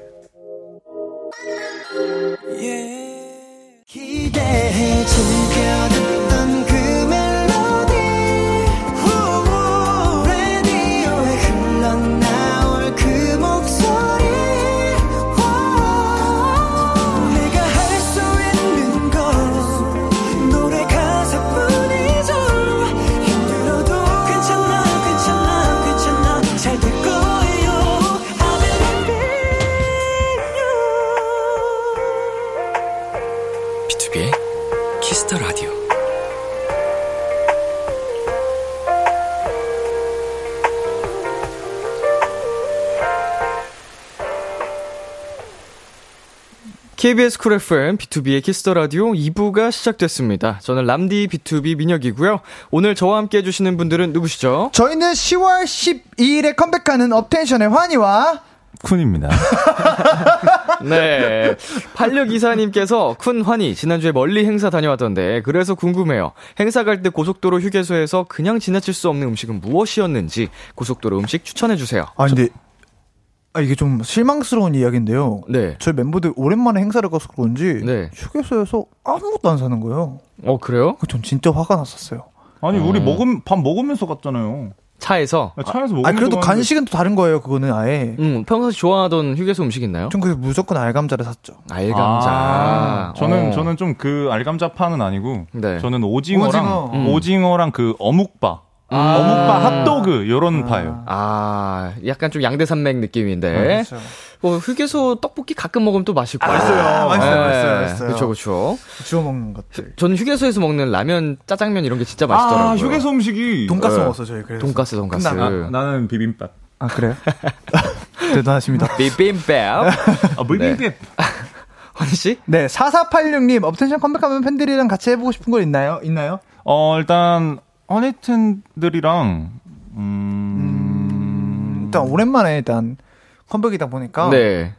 기대해 즐겨 KBS 쿨 FM 비투비의 키스 더 라디오 2부가 시작됐습니다. 저는 람디 B2B 민혁이고요. 오늘 저와 함께 해주시는 분들은 누구시죠? 저희는 10월 12일에 컴백하는 업텐션의 환희와 쿤입니다. 네. 8624님께서 쿤 환희 지난주에 멀리 행사 다녀왔던데 그래서 궁금해요. 행사 갈 때 고속도로 휴게소에서 그냥 지나칠 수 없는 음식은 무엇이었는지 고속도로 음식 추천해 주세요. 아 근데 아 이게 좀 실망스러운 이야기인데요. 네. 저희 멤버들 오랜만에 행사를 가서 그런지 네. 휴게소에서 아무것도 안 사는 거예요. 어 그래요? 전 진짜 화가 났었어요. 아니 우리 먹음 밥 먹으면서 갔잖아요. 차에서 차에서 먹으면서 아 그래도 갔는데 간식은 또 다른 거예요. 그거는 아예. 음, 평소에 좋아하던 휴게소 음식 있나요? 전 그래서 무조건 알감자를 샀죠. 알감자. 아, 저는 어. 저는 좀 그 알감자 파는 아니고 네. 저는 오징어랑 오징어. 오징어랑 그 어묵바 아. 어묵바 핫도그 요런 파예요. 아, 약간 좀 양대산맥 느낌인데. 그렇죠. 뭐 휴게소 떡볶이 가끔 먹으면 또 맛있고. 맛있어요. 맛있어요, 맛있어요, 맛있어요. 그렇죠, 그렇죠. 주워 먹는 것들. 저는 휴게소에서 먹는 라면, 짜장면 이런 게 진짜 맛있더라고요. 아 휴게소 음식이 돈가스 네. 먹었어 저희 그래서. 돈가스, 돈가스. 끝나고. 아, 나는 비빔밥. 아 그래요? 대단하십니다. 비빔밥. 아 비빔밥. 환희 씨? 네, 4486님, 업텐션 컴백하면 팬들이랑 같이 해보고 싶은 거 있나요? 있나요? 어 일단 허니텐들이랑 음, 일단 오랜만에 일단 컴백이다 보니까. 네.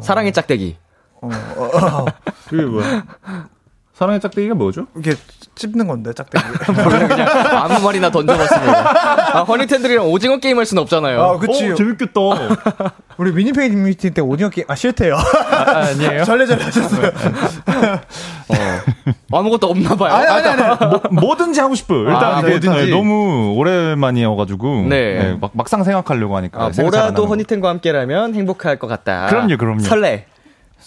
사랑의 짝대기. 어, 어, 어, 그게 뭐야? 사랑의 짝대기가 뭐죠? 이게 찝는 건데, 짝대기. 그냥 아무 말이나 던져봤습니다. 아, 허니텐들이랑 오징어 게임 할 수는 없잖아요. 아, 그치. 어, 재밌겠다. 우리 미니 팬미팅 때 오징어 게임, 아, 싫대요. 아, 아니에요? 절레절레 하셨어요. 어. 아무것도 없나 봐요. 아니, 아니, 아니. 뭐, 뭐든지 하고 싶어요. 일단 아, 뭐든지. 네, 너무 오랜만이어가지고 네. 네, 막, 막상 생각하려고 하니까 아, 뭐라도. 허니텐과 함께라면 행복할 것 같다. 그럼요, 그럼요. 설레.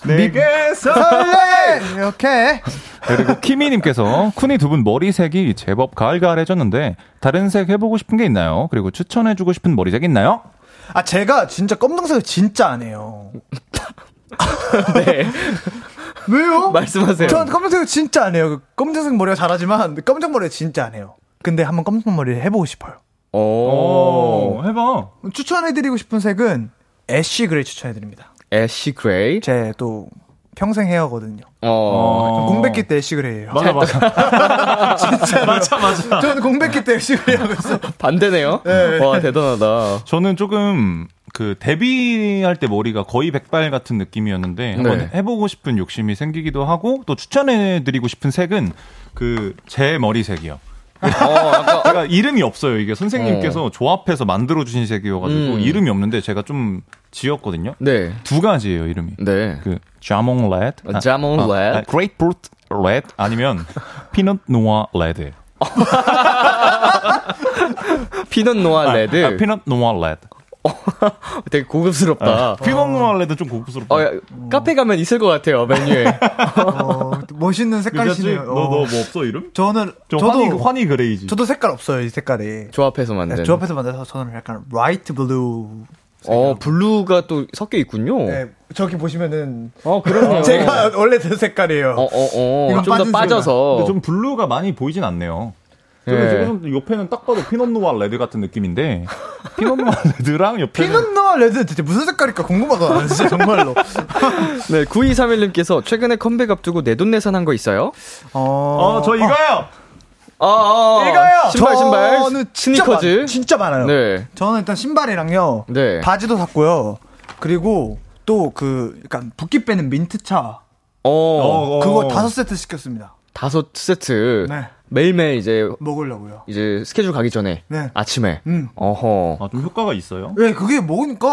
내게서 설레! 이렇게. 그리고 키미님께서 쿤이 두 분 머리색이 제법 가을가을해졌는데 다른 색 해보고 싶은 게 있나요? 그리고 추천해주고 싶은 머리색 있나요? 아, 제가 진짜 검정색을 진짜 안 해요. 네. 왜요? 말씀하세요. 전 검정색을 진짜 안 해요. 그 검정색 머리가 잘하지만, 검정 머리를 진짜 안 해요. 근데 한번 검정 머리를 해보고 싶어요. 오. 오, 해봐. 추천해드리고 싶은 색은 ash gray 추천해드립니다. ash gray. 제 또 평생 hair거든요. 어. 공백기 때 ash gray예요. 맞아, 맞아. 맞아, 맞아. 저는 공백기 때 ash gray 하고 있어요. 반대네요. 와, 대단하다. 저는 조금 그 데뷔할 때 머리가 거의 백발 같은 느낌이었는데 한번 네. 해보고 싶은 욕심이 생기기도 하고 또 추천해드리고 싶은 색은 그 제 머리색이요. 어, 아까 제가 이름이 없어요. 이게 선생님께서 조합해서 만들어 주신 색이어가지고 음. 이름이 없는데 제가 좀 지었거든요. 네. 두 가지예요 이름이. 네. 그 자몽 red, 어, 자몽 red. Grapefruit red 아니면 Pinot Noir red. Pinot Noir red. 아, Pinot Noir red. 되게 고급스럽다. Pinot Noir red 좀 고급스럽다. 어, 야, 카페 가면 있을 것 같아요, 메뉴에. 어, 멋있는 색깔이시네요. 너너 뭐 없어 이름? 저는 저 저도 환희, 환희 gray지. 저도 색깔 없어요 이 색깔이. 조합해서 만든. 네, 조합해서 만들어서 저는 약간 light blue. 어, blue가 또 섞여 있군요. 네, 저기 보시면은 어, 그러네요. 제가 원래 제 색깔이에요. 어, 어, 어. 이건 좀더 빠진 빠져서. 근데 좀 blue가 많이 보이진 않네요. 저는 예. 지금 옆에는 딱 봐도 Pinot Noir red 같은 느낌인데 Pinot Noir red랑 옆에는 Pinot Noir red 대체 무슨 색깔일까 궁금하다. 진짜 정말로. 네, 9231님께서 최근에 컴백 앞두고 내돈내산한 거 있어요? 어, 어 저 이거요. 아, 아, 이거요. 신발, 신발. 저는 진짜 스니커즈. 많- 진짜 많아요. 네. 저는 일단 신발이랑요. 네. 바지도 샀고요. 그리고 또 그 약간 붓기 빼는 민트 차 어, 그거 다섯 세트 시켰습니다. 다섯 세트. 네. 매일매일 이제, 먹으려고요. 이제 스케줄 가기 전에. 네. 아침에. 음. 어허. 아 좀 효과가 있어요. 왜 그게 먹으니까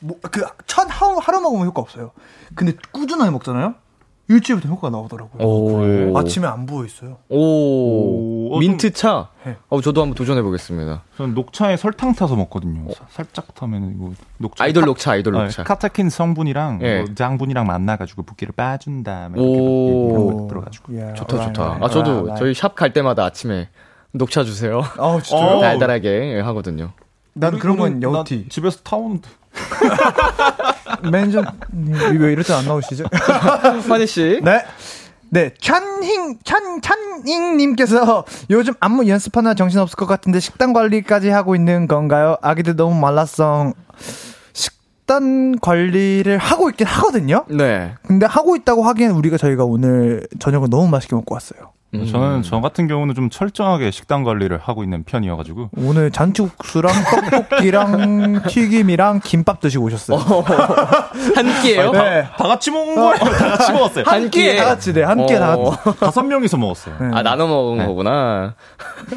뭐, 그첫 하루 하루 먹으면 효과 없어요. 근데 꾸준하게 먹잖아요. 일주일부터 효과가 나오더라고요. 오. 아침에 안 부어 있어요. 오. 오, 어, 민트 차? 네. 어, 저도 한번 도전해 보겠습니다. 저는 녹차에 설탕 타서 먹거든요. 사- 살짝 타면 이거 녹차 아이돌 카- 녹차, 아이돌 아, 녹차. 카타킨 성분이랑 예. 뭐 장분이랑 만나 가지고 붓기를 빠준 다음에 오. 이렇게 들어 가지고 예, 좋다, alright, 좋다. alright, 아, 저도. 저희 샵 갈 때마다 아침에 녹차 주세요. 아 진짜요? 어. 달달하게 하거든요. 난 그런 건나 여우티. 집에서 타오 맨전 왜 이럴 때 안 나오시죠? 환희 씨. 네. 네, 찬힝, 찬, 찬잉님께서 요즘 안무 연습하나 정신없을 것 같은데 식단 관리까지 하고 있는 건가요? 아기들 너무 말랐어. 식, 식단 관리를 하고 있긴 하거든요. 네. 근데 하고 있다고 하기엔 우리가 저희가 오늘 저녁을 너무 맛있게 먹고 왔어요. 음. 저는 저 같은 경우는 좀 철저하게 식단 관리를 하고 있는 편이어가지고 오늘 잔치국수랑 떡볶이랑 튀김이랑 김밥 드시고 오셨어요. 한 끼예요? 네. 다 같이 먹은 거예요. 다 같이 먹었어요. 한 한 끼에 끼에 다 같이 네, 한 끼에 다 어. 같이. 다섯 명이서 먹었어요. 네. 아 나눠 먹은 거구나.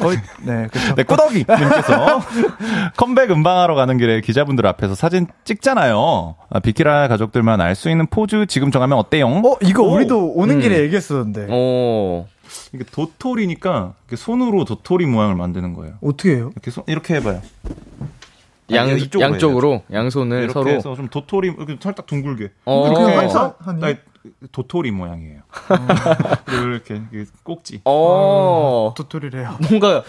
거의 네, 그렇죠. 네, 꾸덕이 님께서 컴백 음방하러 가는 길에 기자분들 앞에서 사진 찍잖아요. 아, 비키라 가족들만 알 수 있는 포즈 지금 정하면 어때요? 어, 이거 오. 우리도 오는 음. 길에 얘기했었는데. 오. 이게 도토리니까 이렇게 손으로 도토리 모양을 만드는 거예요. 어떻게 해요? 이렇게 손, 이렇게 해봐요. 양 아니, 양쪽으로 양손을 이렇게 서로. 해서 좀 도토리 이렇게 살짝 둥글게. 어. 이렇게 한 해서 손? 한 아니, 도토리 모양이에요. 그리고 이렇게, 이렇게 꼭지. 어. 도토리래요. 뭔가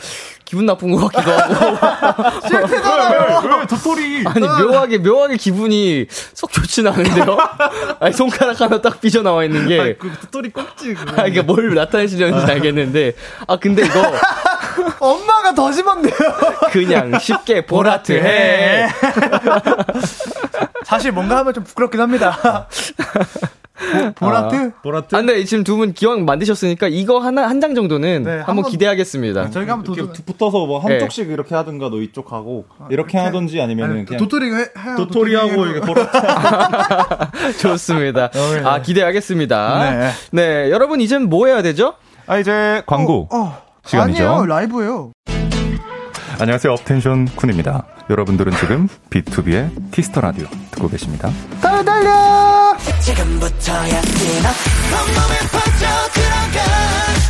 기분 나쁜 것 같기도 하고. 왜, 왜 도토리? 아니 묘하게 묘하게 기분이 썩 좋진 않은데요. 아니 손가락 하나 딱 삐져 나와 있는 게. 아니, 그 도토리 꼭지. 그거. 아, 이게 뭘 나타내시려는지 알겠는데. 아, 근데 이거 엄마가 더 심한데요. 그냥 쉽게 보라트 해. 사실 뭔가 하면 좀 부끄럽긴 합니다. 보, 보라트? 보라트? 아, 근데 지금 두 분 기왕 만드셨으니까 이거 하나, 한 장 정도는 네, 한번 기대하겠습니다. 저희가 한번 도토리. 붙어서 뭐 네. 한쪽씩 이렇게 하든가 너 이쪽 하고 이렇게 하든지 아니면 은 그냥 도토리가 해. 도토리하고 이렇게 보라트. 좋습니다. 네. 아, 기대하겠습니다. 네. 네. 여러분, 이젠 뭐 해야 되죠? 아 이제 광고 어, 시간이죠. 아니에요, 라이브예요. 안녕하세요 업텐션 쿤입니다. 여러분들은 지금 B2B의 키스터 라디오 듣고 계십니다. 달려, 달려! 지금부터야 뛰어 온몸에 퍼져 들어가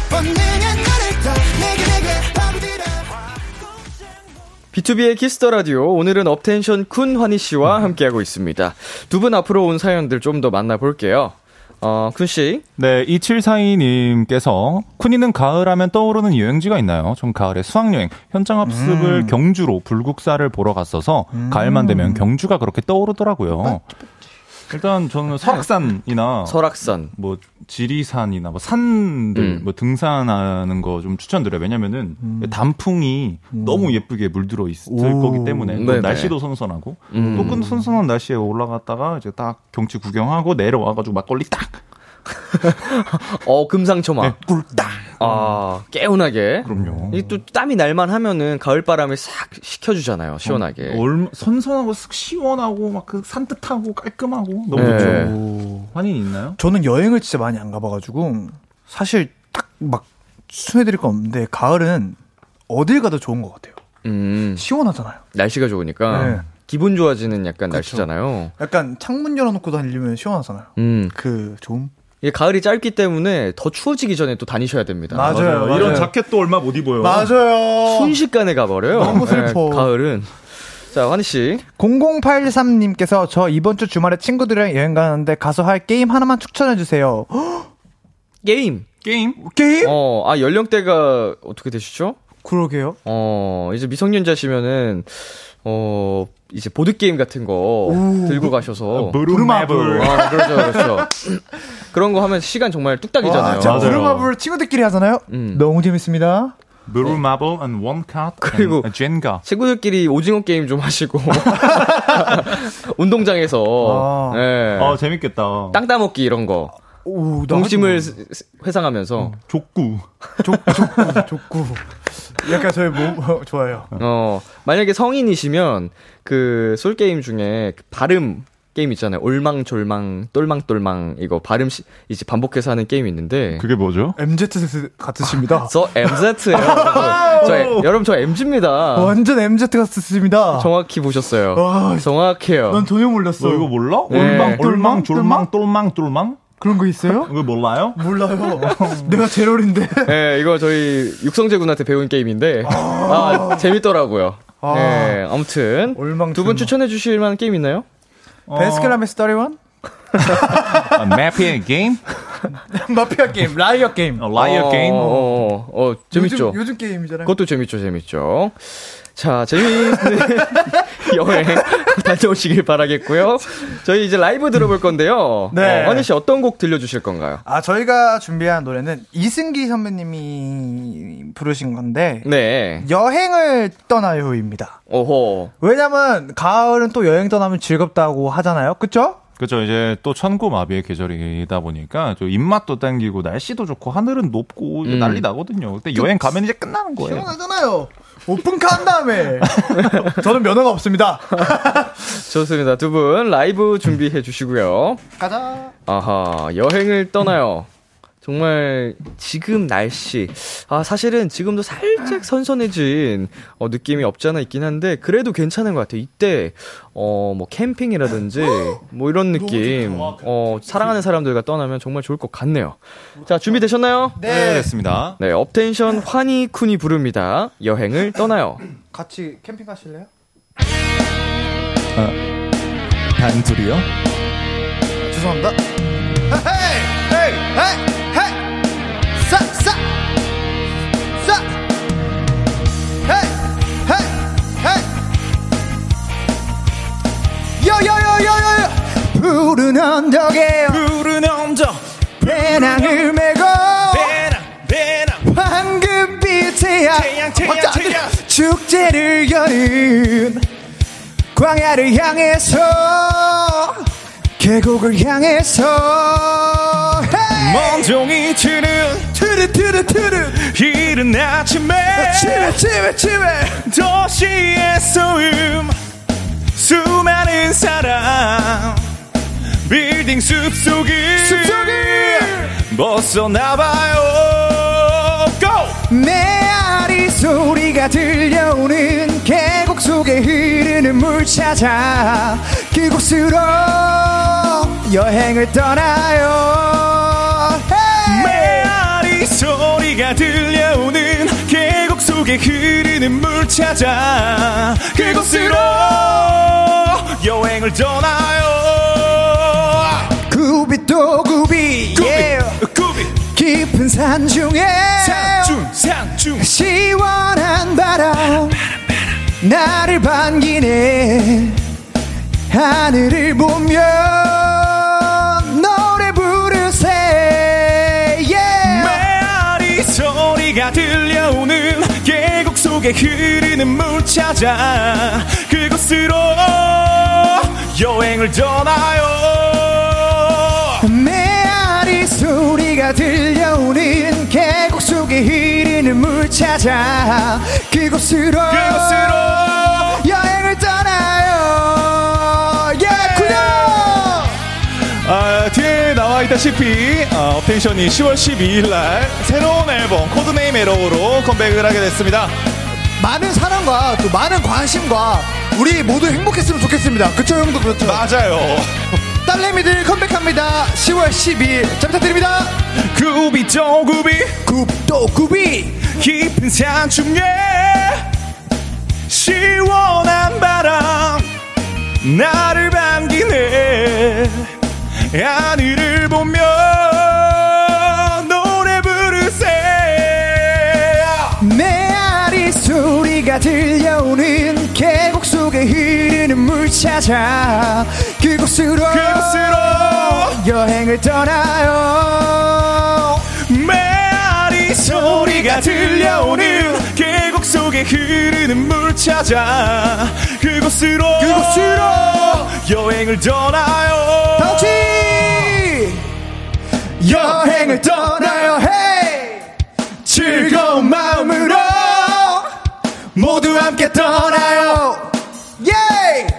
본능의 너를 떠 내게 내게 밤들어 B2B의 키스터 라디오 오늘은 업텐션 쿤 환희 씨와 함께하고 있습니다. 두 분 앞으로 온 사연들 좀 더 만나볼게요. 어, 쿤 씨. 네, 2742님께서 쿤이는 가을 하면 떠오르는 여행지가 있나요? 전 가을에 수학여행, 현장 학습을 음. 경주로 불국사를 보러 갔어서 가을만 되면 경주가 그렇게 떠오르더라고요. 일단 저는 설악산이나 설악산. 뭐 지리산이나 뭐 산들 음. 뭐 등산하는 거 좀 추천드려요. 왜냐면은 단풍이 너무 예쁘게 물들어 있을 오. 거기 때문에 또. 날씨도 선선하고 음. 또그 선선한 날씨에 올라갔다가 이제 딱 경치 구경하고 내려와가지고 막걸리 딱 어, 금상첨화. 네, 꿀딱 아, 개운하게. 그럼요. 이게 또 땀이 날만 하면은 가을 바람을 싹 식혀주잖아요. 시원하게. 얼마 선선하고 쓱 시원하고 막 그 산뜻하고 깔끔하고 너무 네. 좋죠. 환인 있나요? 저는 여행을 진짜 많이 안 가봐가지고, 사실 딱 막 추천해드릴 건 없는데, 가을은 어딜 가도 좋은 것 같아요. 음, 시원하잖아요. 날씨가 좋으니까 네. 기분 좋아지는 약간 날씨잖아요. 약간 창문 열어놓고 다니면 시원하잖아요. 음, 그, 좋음? 이게 가을이 짧기 때문에 더 추워지기 전에 또 다니셔야 됩니다. 맞아요. 맞아요. 이런 자켓도 얼마 못 입어요. 맞아요. 순식간에 가버려요. 너무 슬퍼. 네, 가을은. 자, 환희 씨. 0083님께서 저 이번 주 주말에 친구들이랑 여행 가는데 가서 할 게임 하나만 추천해 주세요. 게임. 게임? 게임? 어, 아, 연령대가 어떻게 되시죠? 그러게요. 어, 이제 미성년자시면은, 어, 이제 보드게임 같은 거 들고 가셔서. 부루마블. 아, 그렇죠, 그렇죠. 그런 거 하면 시간 정말 뚝딱이잖아요. 와. 부루마블 친구들끼리 하잖아요. 음. 너무 재밌습니다. 부루마블 and one card 그리고 Jenga. 친구들끼리 오징어 게임 좀 하시고. 운동장에서. 아. 예. 아 재밌겠다. 땅 따먹기 이런 거. 오, 나 동심을 스- 회상하면서. 족구. 마. 족, 족구, 족구. 약간 저희 몸, 어, 좋아요. 어, 만약에 성인이시면 그 술게임 중에 그 발음 게임 있잖아요. 올망졸망, 똘망똘망 이거 발음 시, 이제 반복해서 하는 게임이 있는데 그게 뭐죠? MZ 같으십니다. 저 MZ예요. 저, 애- 여러분 저 MZ입니다. 완전 MZ 같으십니다. 정확히 보셨어요. 와, 정확해요. 난 전혀 몰랐어. 너 이거 몰라? 네. 올망, 올망, 똘망, 졸망, 똘망, 똘망? 그런 거 있어요? 이거 몰라요? 몰라요. 내가 제롤인데. 네, 이거 저희 육성재 군한테 배운 게임인데 아, 재밌더라고요. 아. 네, 아무튼. 두 분 추천해 주실 만한 게임 있나요? 배스킨라빈스 31? 아, 마피아 게임? 마피아 게임, liar 게임. 어, liar 어, 게임? 어, 어, 어, 재밌죠. 요즘, 요즘 게임이잖아요. 그것도 재밌죠, 재밌죠. 자, 재미있는 여행 다녀오시길 바라겠고요. 저희 이제 라이브 들어볼 건데요. 네. 어, 환희 씨 어떤 곡 들려주실 건가요? 아, 저희가 준비한 노래는 이승기 선배님이 부르신 건데, 네. 여행을 떠나요입니다. 오호. 왜냐면, 가을은 또 여행 떠나면 즐겁다고 하잖아요. 그쵸? 그렇죠. 이제 또 천고마비의 계절이다 보니까 좀 입맛도 땡기고 날씨도 좋고 하늘은 높고 음. 난리 나거든요. 근데 여행 가면 이제 끝나는 거예요. 시원하잖아요. 오픈카 한 다음에. 저는 면허가 없습니다. 좋습니다. 두 분 라이브 준비해 주시고요. 가자. 아하, 여행을 떠나요. 정말 지금 날씨 아 사실은 지금도 살짝 선선해진 어, 느낌이 없지 않아 있긴 한데 그래도 괜찮은 것 같아요. 이때 어 뭐 캠핑이라든지 뭐 이런 느낌 어 사랑하는 사람들과 떠나면 정말 좋을 것 같네요. 자 준비 되셨나요? 네, 됐습니다. 네 업텐션 환희 쿤이 부릅니다. 여행을 떠나요. 같이 캠핑 가실래요? 단둘이요? 죄송합니다. Hey! Hey! Hey! 푸른 언덕에 푸른 언덕. 배낭을 메고 배낭 배낭. 태양, 태양. 태양. 축제를 여는 광야를 향해서 계곡을 향해서. 헤이! 먼종이 트는 트르 트르 트르. 이른 아침에 치매 치매 도시의 소음 수많은 사람 빌딩 숲속을 숲속을 벗어나봐요 고! 메아리 소리가 들려오는 계곡 속에 흐르는 물 찾아 그곳으로 여행을 떠나요 헤이! 메아리 소리가 들려오는 계곡 속에 흐르는 물 찾아 그곳으로 여행을 떠나요 구비 yeah. 구비. 깊은 산 중에 산중 산중. 시원한 바람 나를 반기네. 하늘을 보며 노래 부르세. yeah. 메아리 소리가 들려오는 계곡 속에 흐르는 물 찾아 그곳으로 여행을 떠나요. 메아리 소리가 들려오는 계곡 속에 흐르는 물 찾아 그곳으로 그곳으로 여행을 떠나요. 예 구녕 아, 뒤에 나와 있다시피 어, 업텐션이 10월 12일 날 새로운 앨범 Code Name: Arrow로 컴백을 하게 됐습니다. 많은 사랑과 또 많은 관심과 우리 모두 행복했으면 좋겠습니다. 그쵸 형도 그렇죠? 맞아요 딸내미들 컴백합니다. 10월 12일 잘 부탁드립니다. 구비 또 구비. 굽또 굽이. 깊은 산 중에 시원한 바람 나를 반기네. 하늘을 찾아 그곳으로 그곳으로 여행을 떠나요. 메아리 소리가 들려오는 계곡 속에 흐르는 물 찾아 그곳으로 그곳으로 여행을 떠나요. 다같이 여행을 떠나요. 헤이! 즐거운 마음으로 모두 함께 떠나요. 예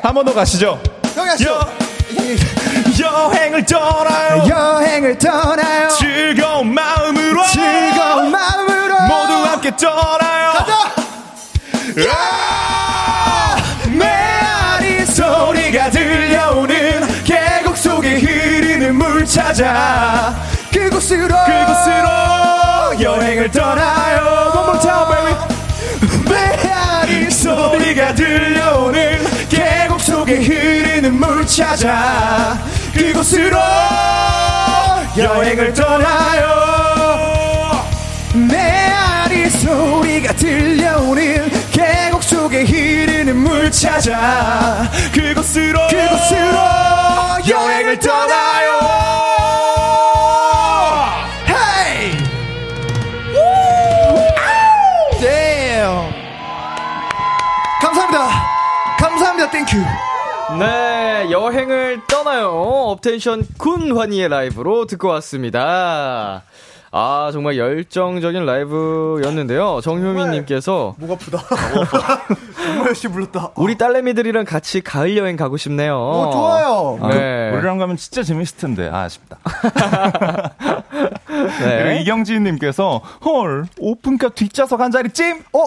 한 번 더 가시죠. 여, 여행을 떠나요. 여행을 떠나요. 즐거운 마음으로. 즐거운 마음으로. 모두 함께 떠나요. 아! 메아리 소리가 들려오는 계곡 속에 흐르는 물 찾아. 그곳으로. 그곳으로 여행을 떠나 속에 흐르는 물 찾아 그곳으로 여행을 떠나요 메아리 소리가 들려오는 계곡 속에 흐르는 물 찾아 그곳으로 그곳으로 여행을 떠나요. 감사합니다. Thank you. 네, 여행을 떠나요. 업텐션 군환희의 라이브로 듣고 왔습니다. 아, 정말 열정적인 라이브였는데요. 정효민님께서 목 아프다. 정말 열심히 불렀다. 우리 딸내미들이랑 같이 가을 여행 가고 싶네요. 오, 좋아요. 네. 우리랑 가면 진짜 재밌을 텐데 아, 아쉽다. 그리고 네. 이경진님께서 헐 오픈카 뒷좌석 한 자리 찜. 어?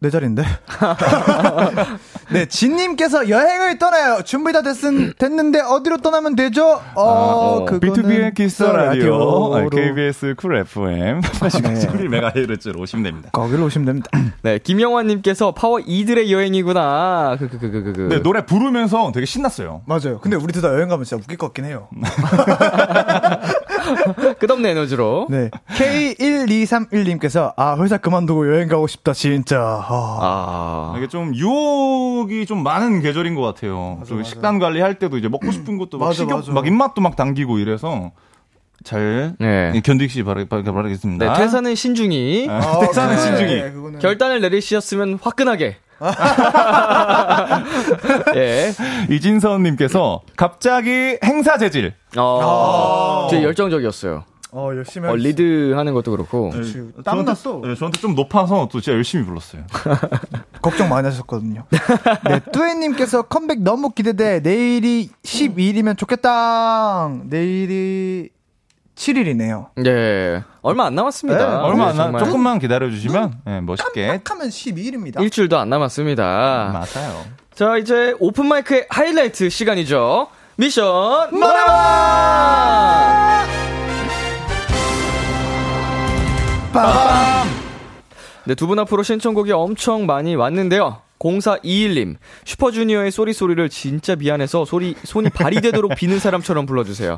내 자리인데? 네, 진님께서 여행을 떠나요. 준비 다 됐은, 됐는데 어디로 떠나면 되죠? 어, 그거는 BTOB의 Kiss the Radio, 아. KBS Cool FM 89.1MHz로 오시면 됩니다. 거기로 오시면 됩니다. 네, 김영환님께서 파워 E들의 여행이구나. 그, 그, 그, 그, 그, 그. 네, 노래 부르면서 되게 신났어요. 맞아요. 근데 우리 둘 다 여행 가면 진짜 웃길 것 같긴 해요. 끝없는 에너지로. 네. K1231님께서, 아, 회사 그만두고 여행 가고 싶다, 진짜. 아, 아. 이게 좀 유혹이 좀 많은 계절인 것 같아요. 좀 식단 관리할 때도 이제 먹고 싶은 것도 막 맞아, 식욕, 맞아. 막 입맛도 막 당기고 이래서 잘 네. 견디시 바라, 바라, 바라겠습니다. 네, 퇴사는 신중히. 아, 퇴사는 네, 신중히. 네, 그거는. 결단을 내리셨으면 화끈하게. 예. 이진선님께서 갑자기 행사 재질. 어, 되게 열정적이었어요. 어, 열심히 어. 리드 하는 것도 그렇고. 땀 났어. 네, 저한테 좀 높아서 또 진짜 열심히 불렀어요. 걱정 많이 하셨거든요. 네, 뚜에님께서 컴백 너무 기대돼. 내일이 12일이면 좋겠다. 내일이 7일이네요. 예. 얼마 안 남았습니다. 네, 얼마 안 나, 정말. 조금만 기다려주시면 네, 멋있게. 깜빡하면 12일입니다. 일주일도 안 남았습니다. 맞아요. 자, 이제 open mic의 하이라이트 시간이죠. 미션 노래방! 네, 두 분 앞으로 신청곡이 엄청 많이 왔는데요. 0421님, 슈퍼주니어의 Sorry Sorry를 진짜 미안해서 소리, 손이 발이 되도록 비는 사람처럼 불러주세요.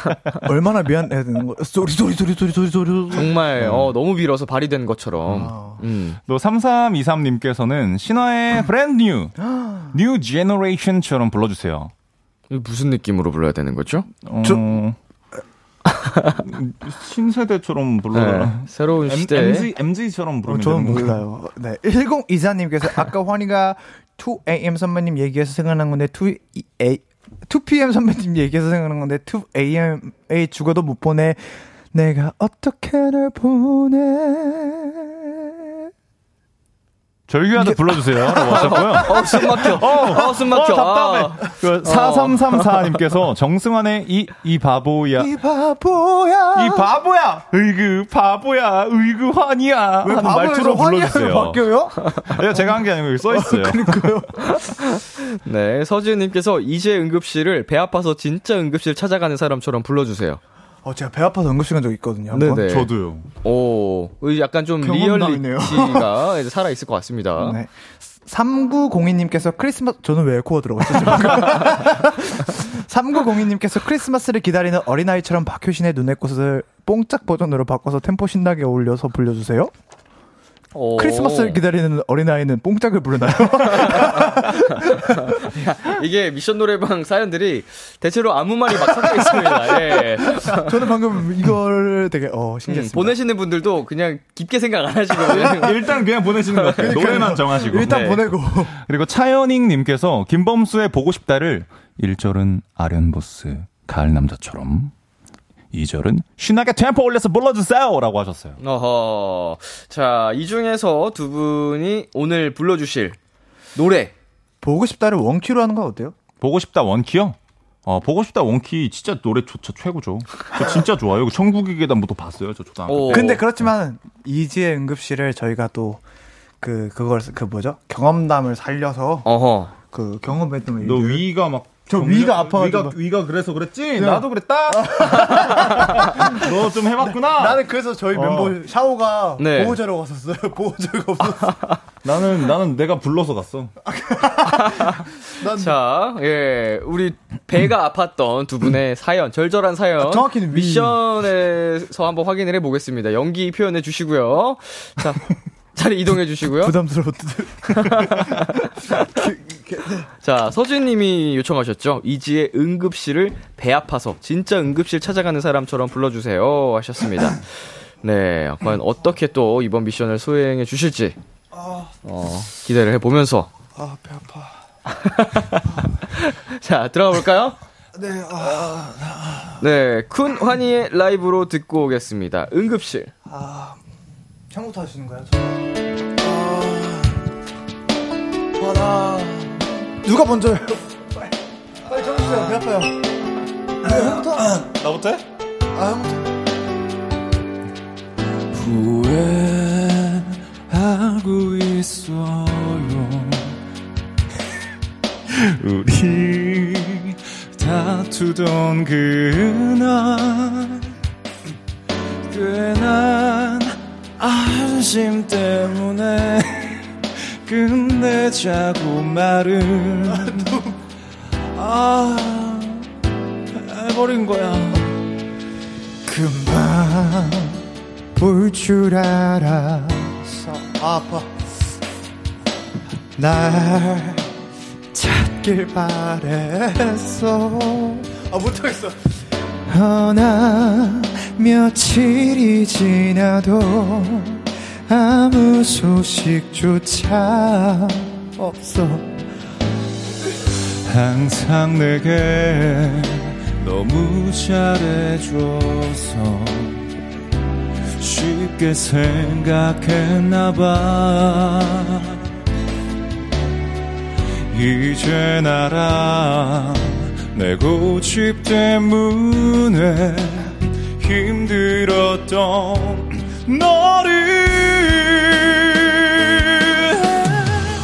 얼마나 미안해야 되는 거야. sorry, sorry, sorry, sorry, sorry, sorry. 정말, 어, 너무 빌어서 발이 된 것처럼. 음. 또 3323님께서는 신화의 Brand New, new generation처럼 불러주세요. 무슨 느낌으로 불러야 되는 거죠? 어, 신세대처럼 네, 불러라. 새로운 시대. MZ, MZ처럼 어, 부르면 저는 되는 건가요? 몰라요. 네. 1024님께서 아까 환희가 2AM 선배님 얘기해서 생각난 건데 2A 2PM 선배님 얘기해서 생각난 건데 2AM에 죽어도 못 보내. 내가 어떻게 널 보내. 절규한테 불러주세요. 하셨고요. 어, 숨 막혀. 어, 숨 막혀. 어, 답답해. 아. 그 4334님께서 정승환의 이, 이 바보야. 이 바보야. 이 바보야! 으이그, 바보야! 으이그, 환이야! 왜 말투로 불러주세요. 바뀌어요? 제가 한 게 아니고 여기 써있어요. 네, 서지은님께서 이제 응급실을 배 아파서 진짜 응급실 찾아가는 사람처럼 불러주세요. 어, 제가 배 아파서 응급실 간 적 있거든요. 네네. 저도요. 오, 약간 좀. 리얼리티가 이제 살아있을 것 같습니다. 네. 3902님께서 크리스마스, 저는 왜 에코가 들어갔죠? 3902님께서 크리스마스를 기다리는 어린아이처럼 박효신의 눈의 꽃을 뽕짝 버전으로 바꿔서 템포 신나게 어울려서 불려주세요. 오. 크리스마스를 기다리는 어린아이는 뽕짝을 부르나요? 이게 미션 노래방 사연들이 대체로 아무 말이 막 섞여 있습니다. 예. 저는 방금 이걸 되게, 어, 음, 신기했습니다. 보내시는 분들도 그냥 깊게 생각 안 하시고 그냥 일단 그냥 보내시는 것 같아요. 노래만 정하시고. 일단 네. 보내고. 그리고 차연익님께서 김범수의 보고 싶다를 1절은 아련보스 가을 남자처럼 2절은 신나게 템포 올려서 불러주세요 라고 하셨어요. 어허. 자, 이 중에서 두 분이 오늘 불러주실 노래. 보고 싶다를 원키로 하는 건 어때요? 보고 싶다 원키요? 어, 보고 싶다 원키 진짜 노래 좋죠. 최고죠. 저 진짜 좋아요. 천국의 계단부터 봤어요. 저 초등학교 오. 때. 근데 그렇지만 이지의 응급실을 저희가 또 그 그걸 그 뭐죠 경험담을 살려서 어허. 그 경험했던 너 얘기를 위가 막 저 위가 아파가지고 위가, 위가 그래서 그랬지? 나도 그랬다? 너 좀 해봤구나? 나 는 그래서 저희 어. 멤버 샤오가 네. 보호자로 갔었어요. 보호자가 없었어. 나는, 나는 내가 불러서 갔어. 자, 예, 우리 배가 아팠던 두 분의 사연, 절절한 사연. 아, 정확히는 위. 미션에서 한번 확인을 해보겠습니다. 연기 표현해 주시고요. 자, 자리 이동해 주시고요. 부담스러웠. 자, 서진님이 요청하셨죠. 이지의 응급실을 배 아파서 진짜 응급실 찾아가는 사람처럼 불러주세요 하셨습니다. 네, 과연 어떻게 또 이번 미션을 수행해 주실지 어, 기대를 해보면서 아, 배 아파. 자 들어가 볼까요? 네, 아, 네, 쿤 환희의 라이브로 듣고 오겠습니다. 응급실. 처음부터 하시는 거예요? 저? 아, 와라. 누가 먼저요? 빨리, 빨리 쳐주세요. 배 아파요. 네, 형부터. 나부터 해? 아, 형부터. 후회하고 있어요. 우리 다투던 그날 괜한 안심 때문에 끝내자고 말을 아 해버린 거야. 금방 올 줄 알았어. 아, 아파. 날 찾길 바랬어. 아, 못하겠어. 허나 며칠이 지나도 아무 소식조차 없어. 항상 내게 너무 잘해줘서 쉽게 생각했나봐 이제 나라 내 고집 때문에 힘들었던 너를.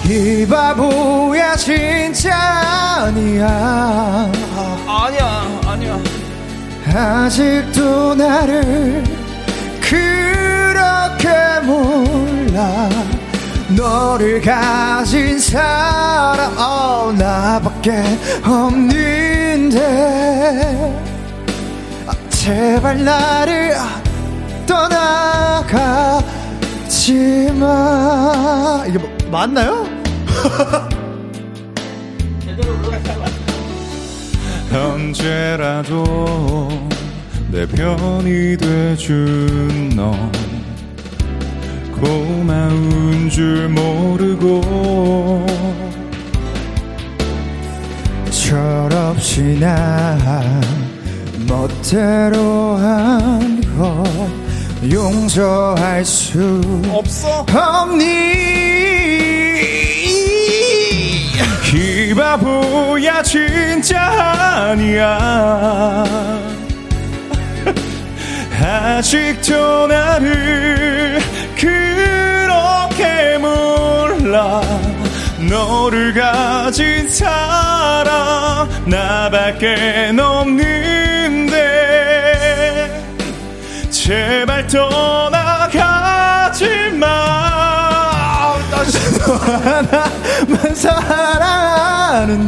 이 바보야 진짜 아니야. 아니야 아니야. 아직도 나를 그렇게 몰라. 너를 가진 사람 어, 나밖에 없는데. 아, 제발 나를 떠나가지 마 이게 뭐, 맞나요? 언제라도 내 편이 돼준 너 고마운 줄 모르고 철없이 난 멋대로 한것 용서할 수 없어? 없니? 이 바보야 진짜 아니야. 아직도 나를 그렇게 몰라. 너를 가진 사람 나밖에 없는데 제발 떠나가지 마. 너 하나만 사랑하는데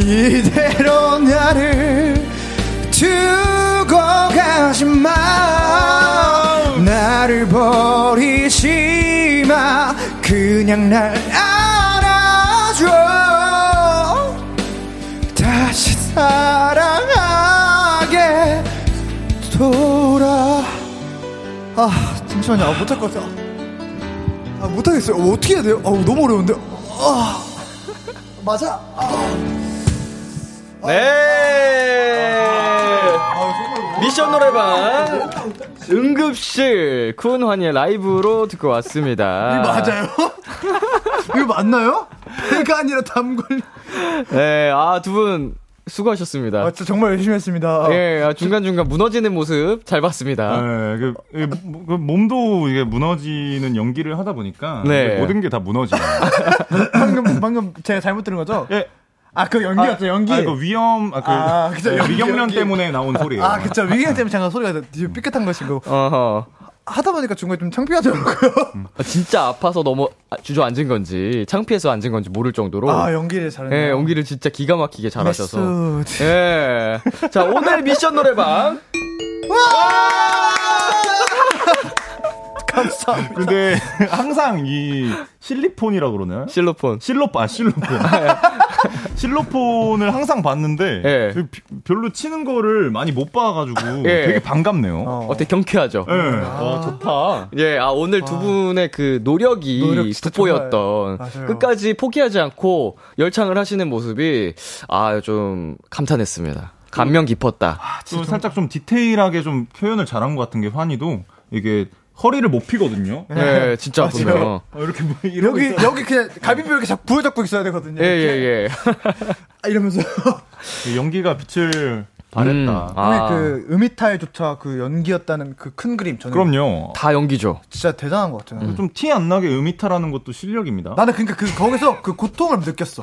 이대로 나를 두고 가지 마. 나를 버리지 마. 그냥 날 안아줘. 다시 사랑하 아 잠시만요 아, 못할 것 같아 아 못하겠어요 어, 어떻게 해야 돼요? 아 너무 어려운데 아 맞아 네. 미션 노래방 응급실 쿤 환희의 라이브로 듣고 왔습니다. 이거 맞아요? 이거 맞나요? 배가 아니라 담걸 네, 아 두 분 수고하셨습니다. 아 진짜 정말 열심히 했습니다 예, 아, 중간중간 무너지는 모습 잘 봤습니다. 네, 그, 이, 그 몸도 이게 무너지는 연기를 하다 보니까 네. 모든 게 다 무너지네. 방금 방금 제가 잘못 들은 거죠? 예. 아 그 연기였죠 연기 아, 그 위험, 아, 그, 아, 그죠, 네, 연기, 위경련 연기. 때문에 나온 소리예요. 아 그쵸 위기감 때문에 잠깐 소리가 뒤에 삐끗한 것이고 어허. 하다 보니까 중간에 좀 창피하더라고요 아, 진짜 아파서 너무 아, 주저앉은 건지 창피해서 앉은 건지 모를 정도로 아 연기를 잘했네요 예, 연기를 진짜 기가 막히게 잘하셔서. 예. 자, 오늘 미션 노래방 감사합니다. 근데 항상 이 실리폰이라 그러나요? 실로폰. 실로폰, 아, 실로폰. 실로폰을 항상 봤는데, 예. 그 비- 별로 치는 거를 많이 못 봐가지고 예. 되게 반갑네요. 어. 어때 경쾌하죠? 예. 와, 좋다. 예, 아, 오늘 두 분의 그 노력이 노력 돋보였던. 끝까지 포기하지 않고 열창을 하시는 모습이 아, 좀 감탄했습니다. 감명 깊었다. 또 살짝 좀 디테일하게 좀 표현을 잘한 것 같은 게 환희도 이게 허리를 못 피거든요. 예, 진짜 아프네요. 어, 이렇게 뭐 이러고 여기, 있어. 여기 그냥 갈비뼈 이렇게 자꾸 부여잡고 있어야 되거든요. 예, 예, 예. 아, 이러면서. 그 연기가 빛을 발했다. 음, 아. 그 음이탈조차 그 연기였다는 그 큰 그림. 저는 그럼요. 다 연기죠. 진짜 대단한 것 같아요. 좀티 안 나게 음이탈하는 것도 실력입니다. 나는 그러니까 그 거기서 그 고통을 느꼈어.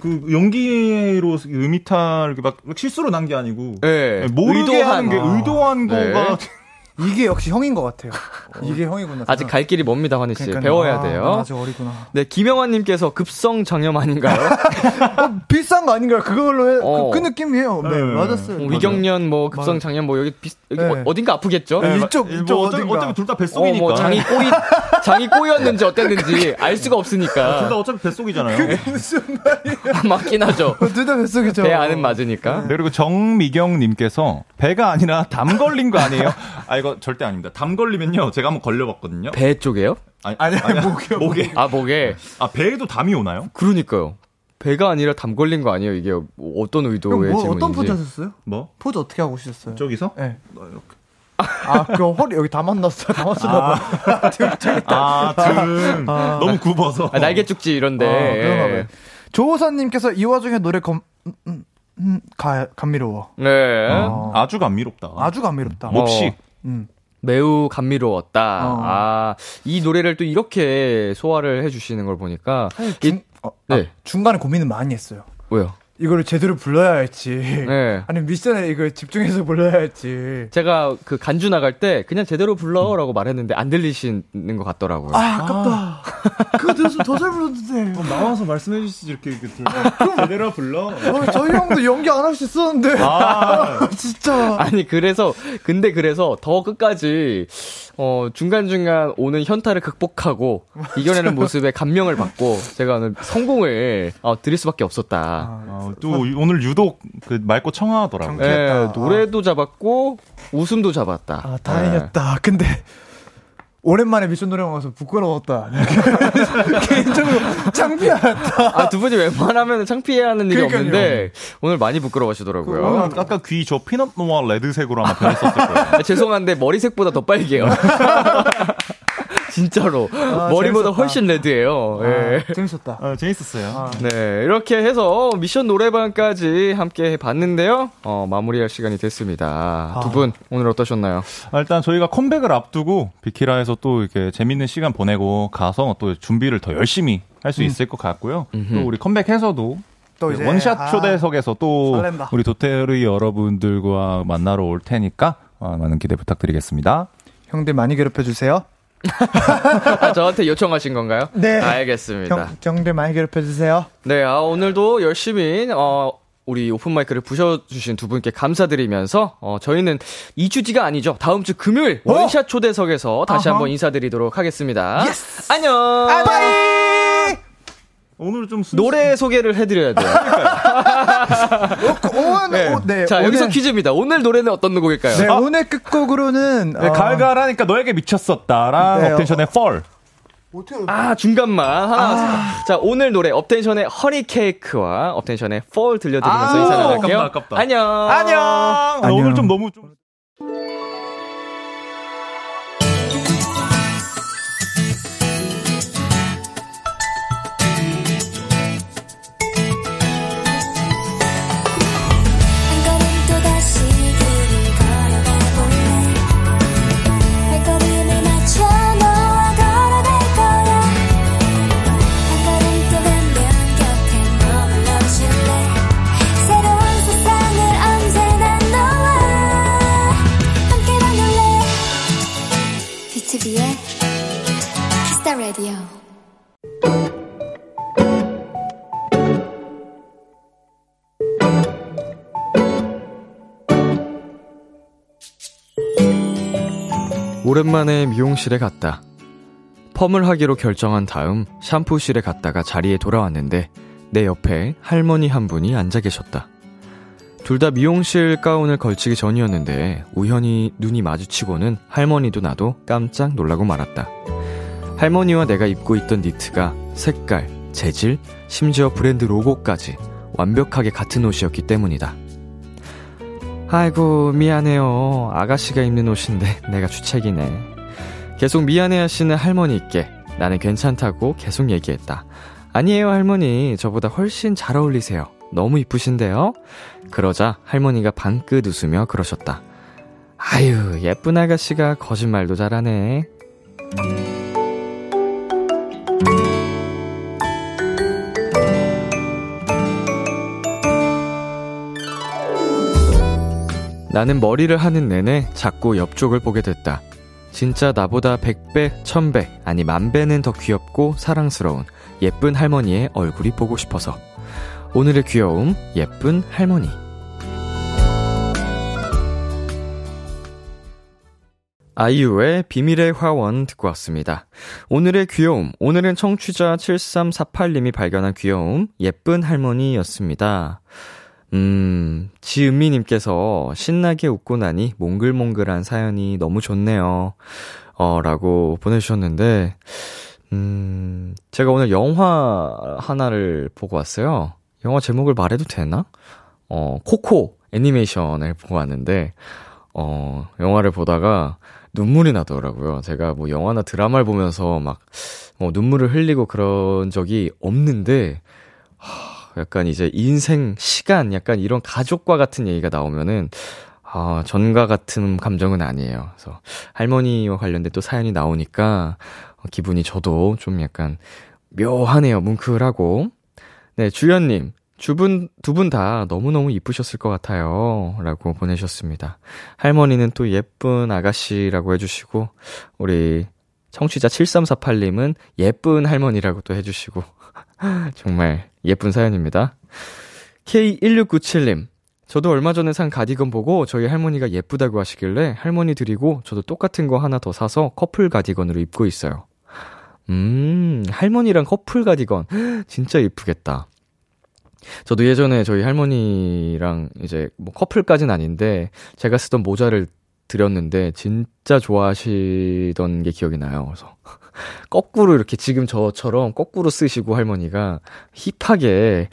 그 연기로 음이탈 막 실수로 난 게 아니고 예. 모르게 의도한- 하는 게 아. 의도한 네. 거가 이게 역시 형인 것 같아요. 이게 형이구나. 아직 갈 길이 멉니다, 환희 씨. 그러니까요. 배워야 아, 난 돼요. 아직 어리구나. 네, 김영환님께서 급성 장염 아닌가요? 어, 비싼 거 아닌가요? 그걸로 해. 어. 그, 그 느낌이에요. 네, 네. 맞았어요. 뭐 위경련, 뭐 급성. 장염, 뭐 여기 비, 여기 네. 어- 어딘가 아프겠죠? 네, 이쪽, 뭐 이쪽 어차피, 어딘가. 어차피 둘다 어, 뱃속이니까. 뭐 장이 꼬이, 장이 꼬였는지 어땠는지 알 수가 둘다 없으니까. 어차피 뱃속이잖아요. 무슨 말이야. 맞긴 하죠. 둘 다 뱃속이죠. 배 안은 맞으니까. 네, 그리고 정미경님께서 배가 아니라 담 걸린 거 아니에요? 아 이거 절대 아닙니다. 담 걸리면요 제가 한번 걸려봤거든요. 배 쪽에요? 아니, 아니, 아니야, 목이요, 목에. 아, 목에. 아 배에도 담이 오나요? 그러니까요. 배가 아니라 담 걸린 거 아니에요? 이게 어떤 형, 의도의 뭐, 질문인지. 어떤 포즈 하셨어요? 뭐 포즈 어떻게 하고 오셨어요? 저기서? 네. 아, 그 허리 여기 다 만났어요. 다 맞췄나 봐. 아등 너무 굽어서. 아, 날개 쭉지 이런데. 아, 그런가 봐요. 예. 조호선님께서 이 와중에 노래 검, 음, 음, 음, 가, 감미로워. 네. 어. 아주 감미롭다. 아주 감미롭다. 몹시. 음. 매우 감미로웠다. 어. 아, 이 노래를 또 이렇게 소화를 해주시는 걸 보니까. 중, 어, 아, 네. 중간에 고민을 많이 했어요. 왜요? 이거를 제대로 불러야 할지. 네. 아니면 미션에 이걸 집중해서 불러야 할지. 제가 그 간주 나갈 때 그냥 제대로 불러라고 말했는데 안 들리시는 것 같더라고요. 아, 아깝다. 그거 들었으면 더잘 불렀는데. 나와서 말씀해 주시지 이렇게 이렇게 제대로 불러. 어, 저희 형도 연기 안 할 수 있었는데. 아 진짜. 아니 그래서 근데 그래서 더 끝까지 어 중간 중간 오는 현타를 극복하고 이겨내는 모습에 감명을 받고 제가 오늘 성공을 어, 드릴 수밖에 없었다. 아, 또 오늘 유독 그 맑고 청아하더라고요. 경- 예, 좋겠다. 노래도 잡았고 웃음도 잡았다. 아, 다행이었다. 근데. 오랜만에 미션 노래방 가서 부끄러웠다. 개인적으로 창피하다. 예. 아, 두 분이 웬만하면 창피해하는 일이 그러니까요. 없는데 오늘 많이 부끄러워하시더라고요. 아, 아까 귀 저 피넛 노아 red색으로 아마 변했었을 거예요. 아, 죄송한데 머리색보다 더 빨개요. 진짜로 머리보다 재밌었다. 훨씬 red예요. 예. 아, 재밌었다. 아, 재밌었어요. 네, 이렇게 해서 미션 노래방까지 함께 해봤는데요. 어, 마무리할 시간이 됐습니다. 두 분 오늘 어떠셨나요? 아, 일단 저희가 컴백을 앞두고 비키라에서 또 이렇게 재밌는 시간 보내고 가서 또 준비를 더 열심히 할수 있을 것 같고요. 또 우리 컴백해서도 또 이제. 원샷 아, 초대석에서 또 설렌다. 우리 도테르 여러분들과 만나러 올 테니까 어, 많은 기대 부탁드리겠습니다. 형들 많이 괴롭혀 주세요. 아, 저한테 요청하신 건가요? 네. 알겠습니다. 형, 형들 많이 괴롭혀 주세요. 네, 아, 오늘도 열심히, 어, 우리 open mic를 부셔주신 두 분께 감사드리면서, 어, 저희는 2주지가 아니죠. 다음 주 금요일 원샷 초대석에서 다시 어? 한번 인사드리도록 하겠습니다. 안녕! 오늘 좀 순... 노래 소개를 해드려야 돼요. 오 늘, 네. 오, 네. 자, 오늘, 여기서 퀴즈입니다. 오늘 노래는 어떤 곡일까요? 네, 아, 오늘 끝곡으로는. 네, 어, 갈갈하니까 너에게 미쳤었다랑 네, 업텐션의 Fall. 어떻게, 아, 중간만. 하나. 자, 오늘 노래 업텐션의 허니케이크와 업텐션의 Fall 들려드리면서 아, 인사 나갈게요. 아깝다, 아깝다. 안녕! 안녕. 아, 안녕. 오늘 좀 너무 좀 오랜만에 미용실에 갔다. 펌을 하기로 결정한 다음 샴푸실에 갔다가 자리에 돌아왔는데 내 옆에 할머니 한 분이 앉아 계셨다. 둘 다 미용실 가운을 걸치기 전이었는데 우연히 눈이 마주치고는 할머니도 나도 깜짝 놀라고 말았다. 할머니와 내가 입고 있던 니트가 색깔, 재질, 심지어 브랜드 로고까지 완벽하게 같은 옷이었기 때문이다. 아이고, 미안해요. 아가씨가 입는 옷인데 내가 주책이네. 계속 미안해 하시는 할머니께 나는 괜찮다고 계속 얘기했다. 아니에요, 할머니. 저보다 훨씬 잘 어울리세요. 너무 이쁘신데요? 그러자 할머니가 방긋 웃으며 그러셨다. 아유, 예쁜 아가씨가 거짓말도 잘하네. 나는 머리를 하는 내내 자꾸 옆쪽을 보게 됐다. 진짜 나보다 100배, 1000배, 아니 만배는 더 귀엽고 사랑스러운 예쁜 할머니의 얼굴이 보고 싶어서. 오늘의 귀여움, 예쁜 할머니. 아이유의 비밀의 화원 듣고 왔습니다. 오늘의 귀여움, 오늘은 청취자 7348님이 발견한 귀여움, 예쁜 할머니였습니다. 음, 지은미님께서 신나게 웃고 나니 몽글몽글한 사연이 너무 좋네요. 어, 라고 보내주셨는데, 음, 제가 오늘 영화 하나를 보고 왔어요. 영화 제목을 말해도 되나? 어, 코코 애니메이션을 보고 왔는데, 어, 영화를 보다가 눈물이 나더라고요. 제가 뭐 영화나 드라마를 보면서 막, 어, 눈물을 흘리고 그런 적이 없는데, 하, 약간 이제 인생, 시간, 약간 이런 가족과 같은 얘기가 나오면은, 아, 전과 같은 감정은 아니에요. 그래서 할머니와 관련된 또 사연이 나오니까 어, 기분이 저도 좀 약간 묘하네요. 뭉클하고. 네, 주연님. 주분, 두 분 다 너무너무 이쁘셨을 것 같아요. 라고 보내셨습니다. 할머니는 또 예쁜 아가씨라고 해주시고, 우리 청취자 7348님은 예쁜 할머니라고 또 해주시고, 정말 예쁜 사연입니다. K1697님. 저도 얼마 전에 산 가디건 보고 저희 할머니가 예쁘다고 하시길래 할머니 드리고 저도 똑같은 거 하나 더 사서 커플 가디건으로 입고 있어요. 음, 할머니랑 커플 가디건. 진짜 이쁘겠다. 저도 예전에 저희 할머니랑 이제 뭐 커플까진 아닌데 제가 쓰던 모자를 드렸는데 진짜 좋아하시던 게 기억이 나요. 그래서 거꾸로 이렇게 지금 저처럼 거꾸로 쓰시고 할머니가 힙하게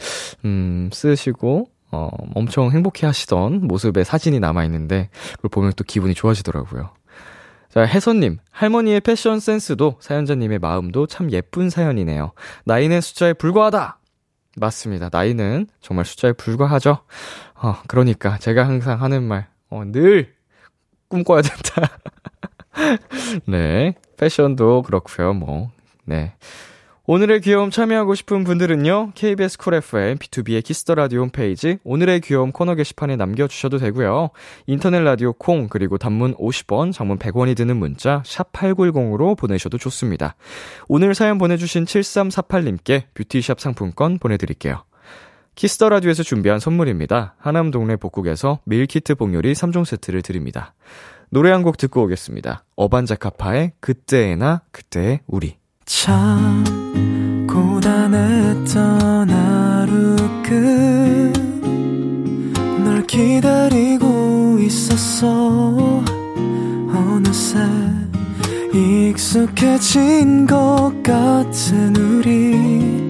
음 쓰시고 어 엄청 행복해 하시던 모습의 사진이 남아 있는데 그걸 보면 또 기분이 좋아지더라고요. 자, 혜선님, 할머니의 패션 센스도 사연자님의 마음도 참 예쁜 사연이네요. 나이는 숫자에 불과하다! 맞습니다. 나이는 정말 숫자에 불과하죠. 어, 그러니까 제가 항상 하는 말, 어, 늘 꿈꿔야 된다. 네. 패션도 그렇고요 뭐. 네. 오늘의 귀여움 참여하고 싶은 분들은요, KBS 쿨 FM, B2B의 키스터 라디오 홈페이지, 오늘의 귀여움 코너 게시판에 남겨 주셔도 되고요. 인터넷 라디오 콩, 그리고 단문 50원, 장문 100원이 드는 문자, 샵 8910으로 보내셔도 좋습니다. 오늘 사연 보내 주신 7348님께 뷰티샵 상품권 보내 드릴게요. Kiss the Radio에서 준비한 선물입니다. 하남 동네 복국에서 밀키트 복요리 3종 세트를 드립니다. 노래 한 곡 듣고 오겠습니다. 어반자카파의 그때나 그때의 우리. 참 고단했던 하루 끝널 기다리고 있었어 어느새 익숙해진 것 같은 우리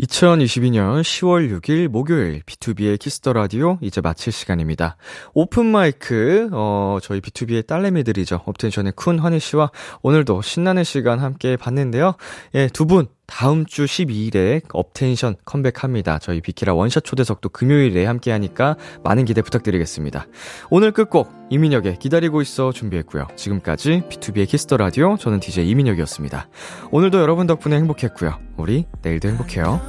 2022년 10월 6일 목요일 B2B의 키스터 라디오 이제 마칠 시간입니다. 오픈 마이크 어 저희 B2B의 딸내미들이죠. 업텐션의 쿤 환희 씨와 오늘도 신나는 시간 함께 봤는데요. 예, 두 분 다음 주 12일에 업텐션 컴백합니다. 저희 비키라 원샷 초대석도 금요일에 함께 하니까 많은 기대 부탁드리겠습니다. 오늘 끝곡 이민혁의 기다리고 있어 준비했고요. 지금까지 비투비의 Kiss the Radio 저는 DJ 이민혁이었습니다. 오늘도 여러분 덕분에 행복했고요. 우리 내일도 행복해요.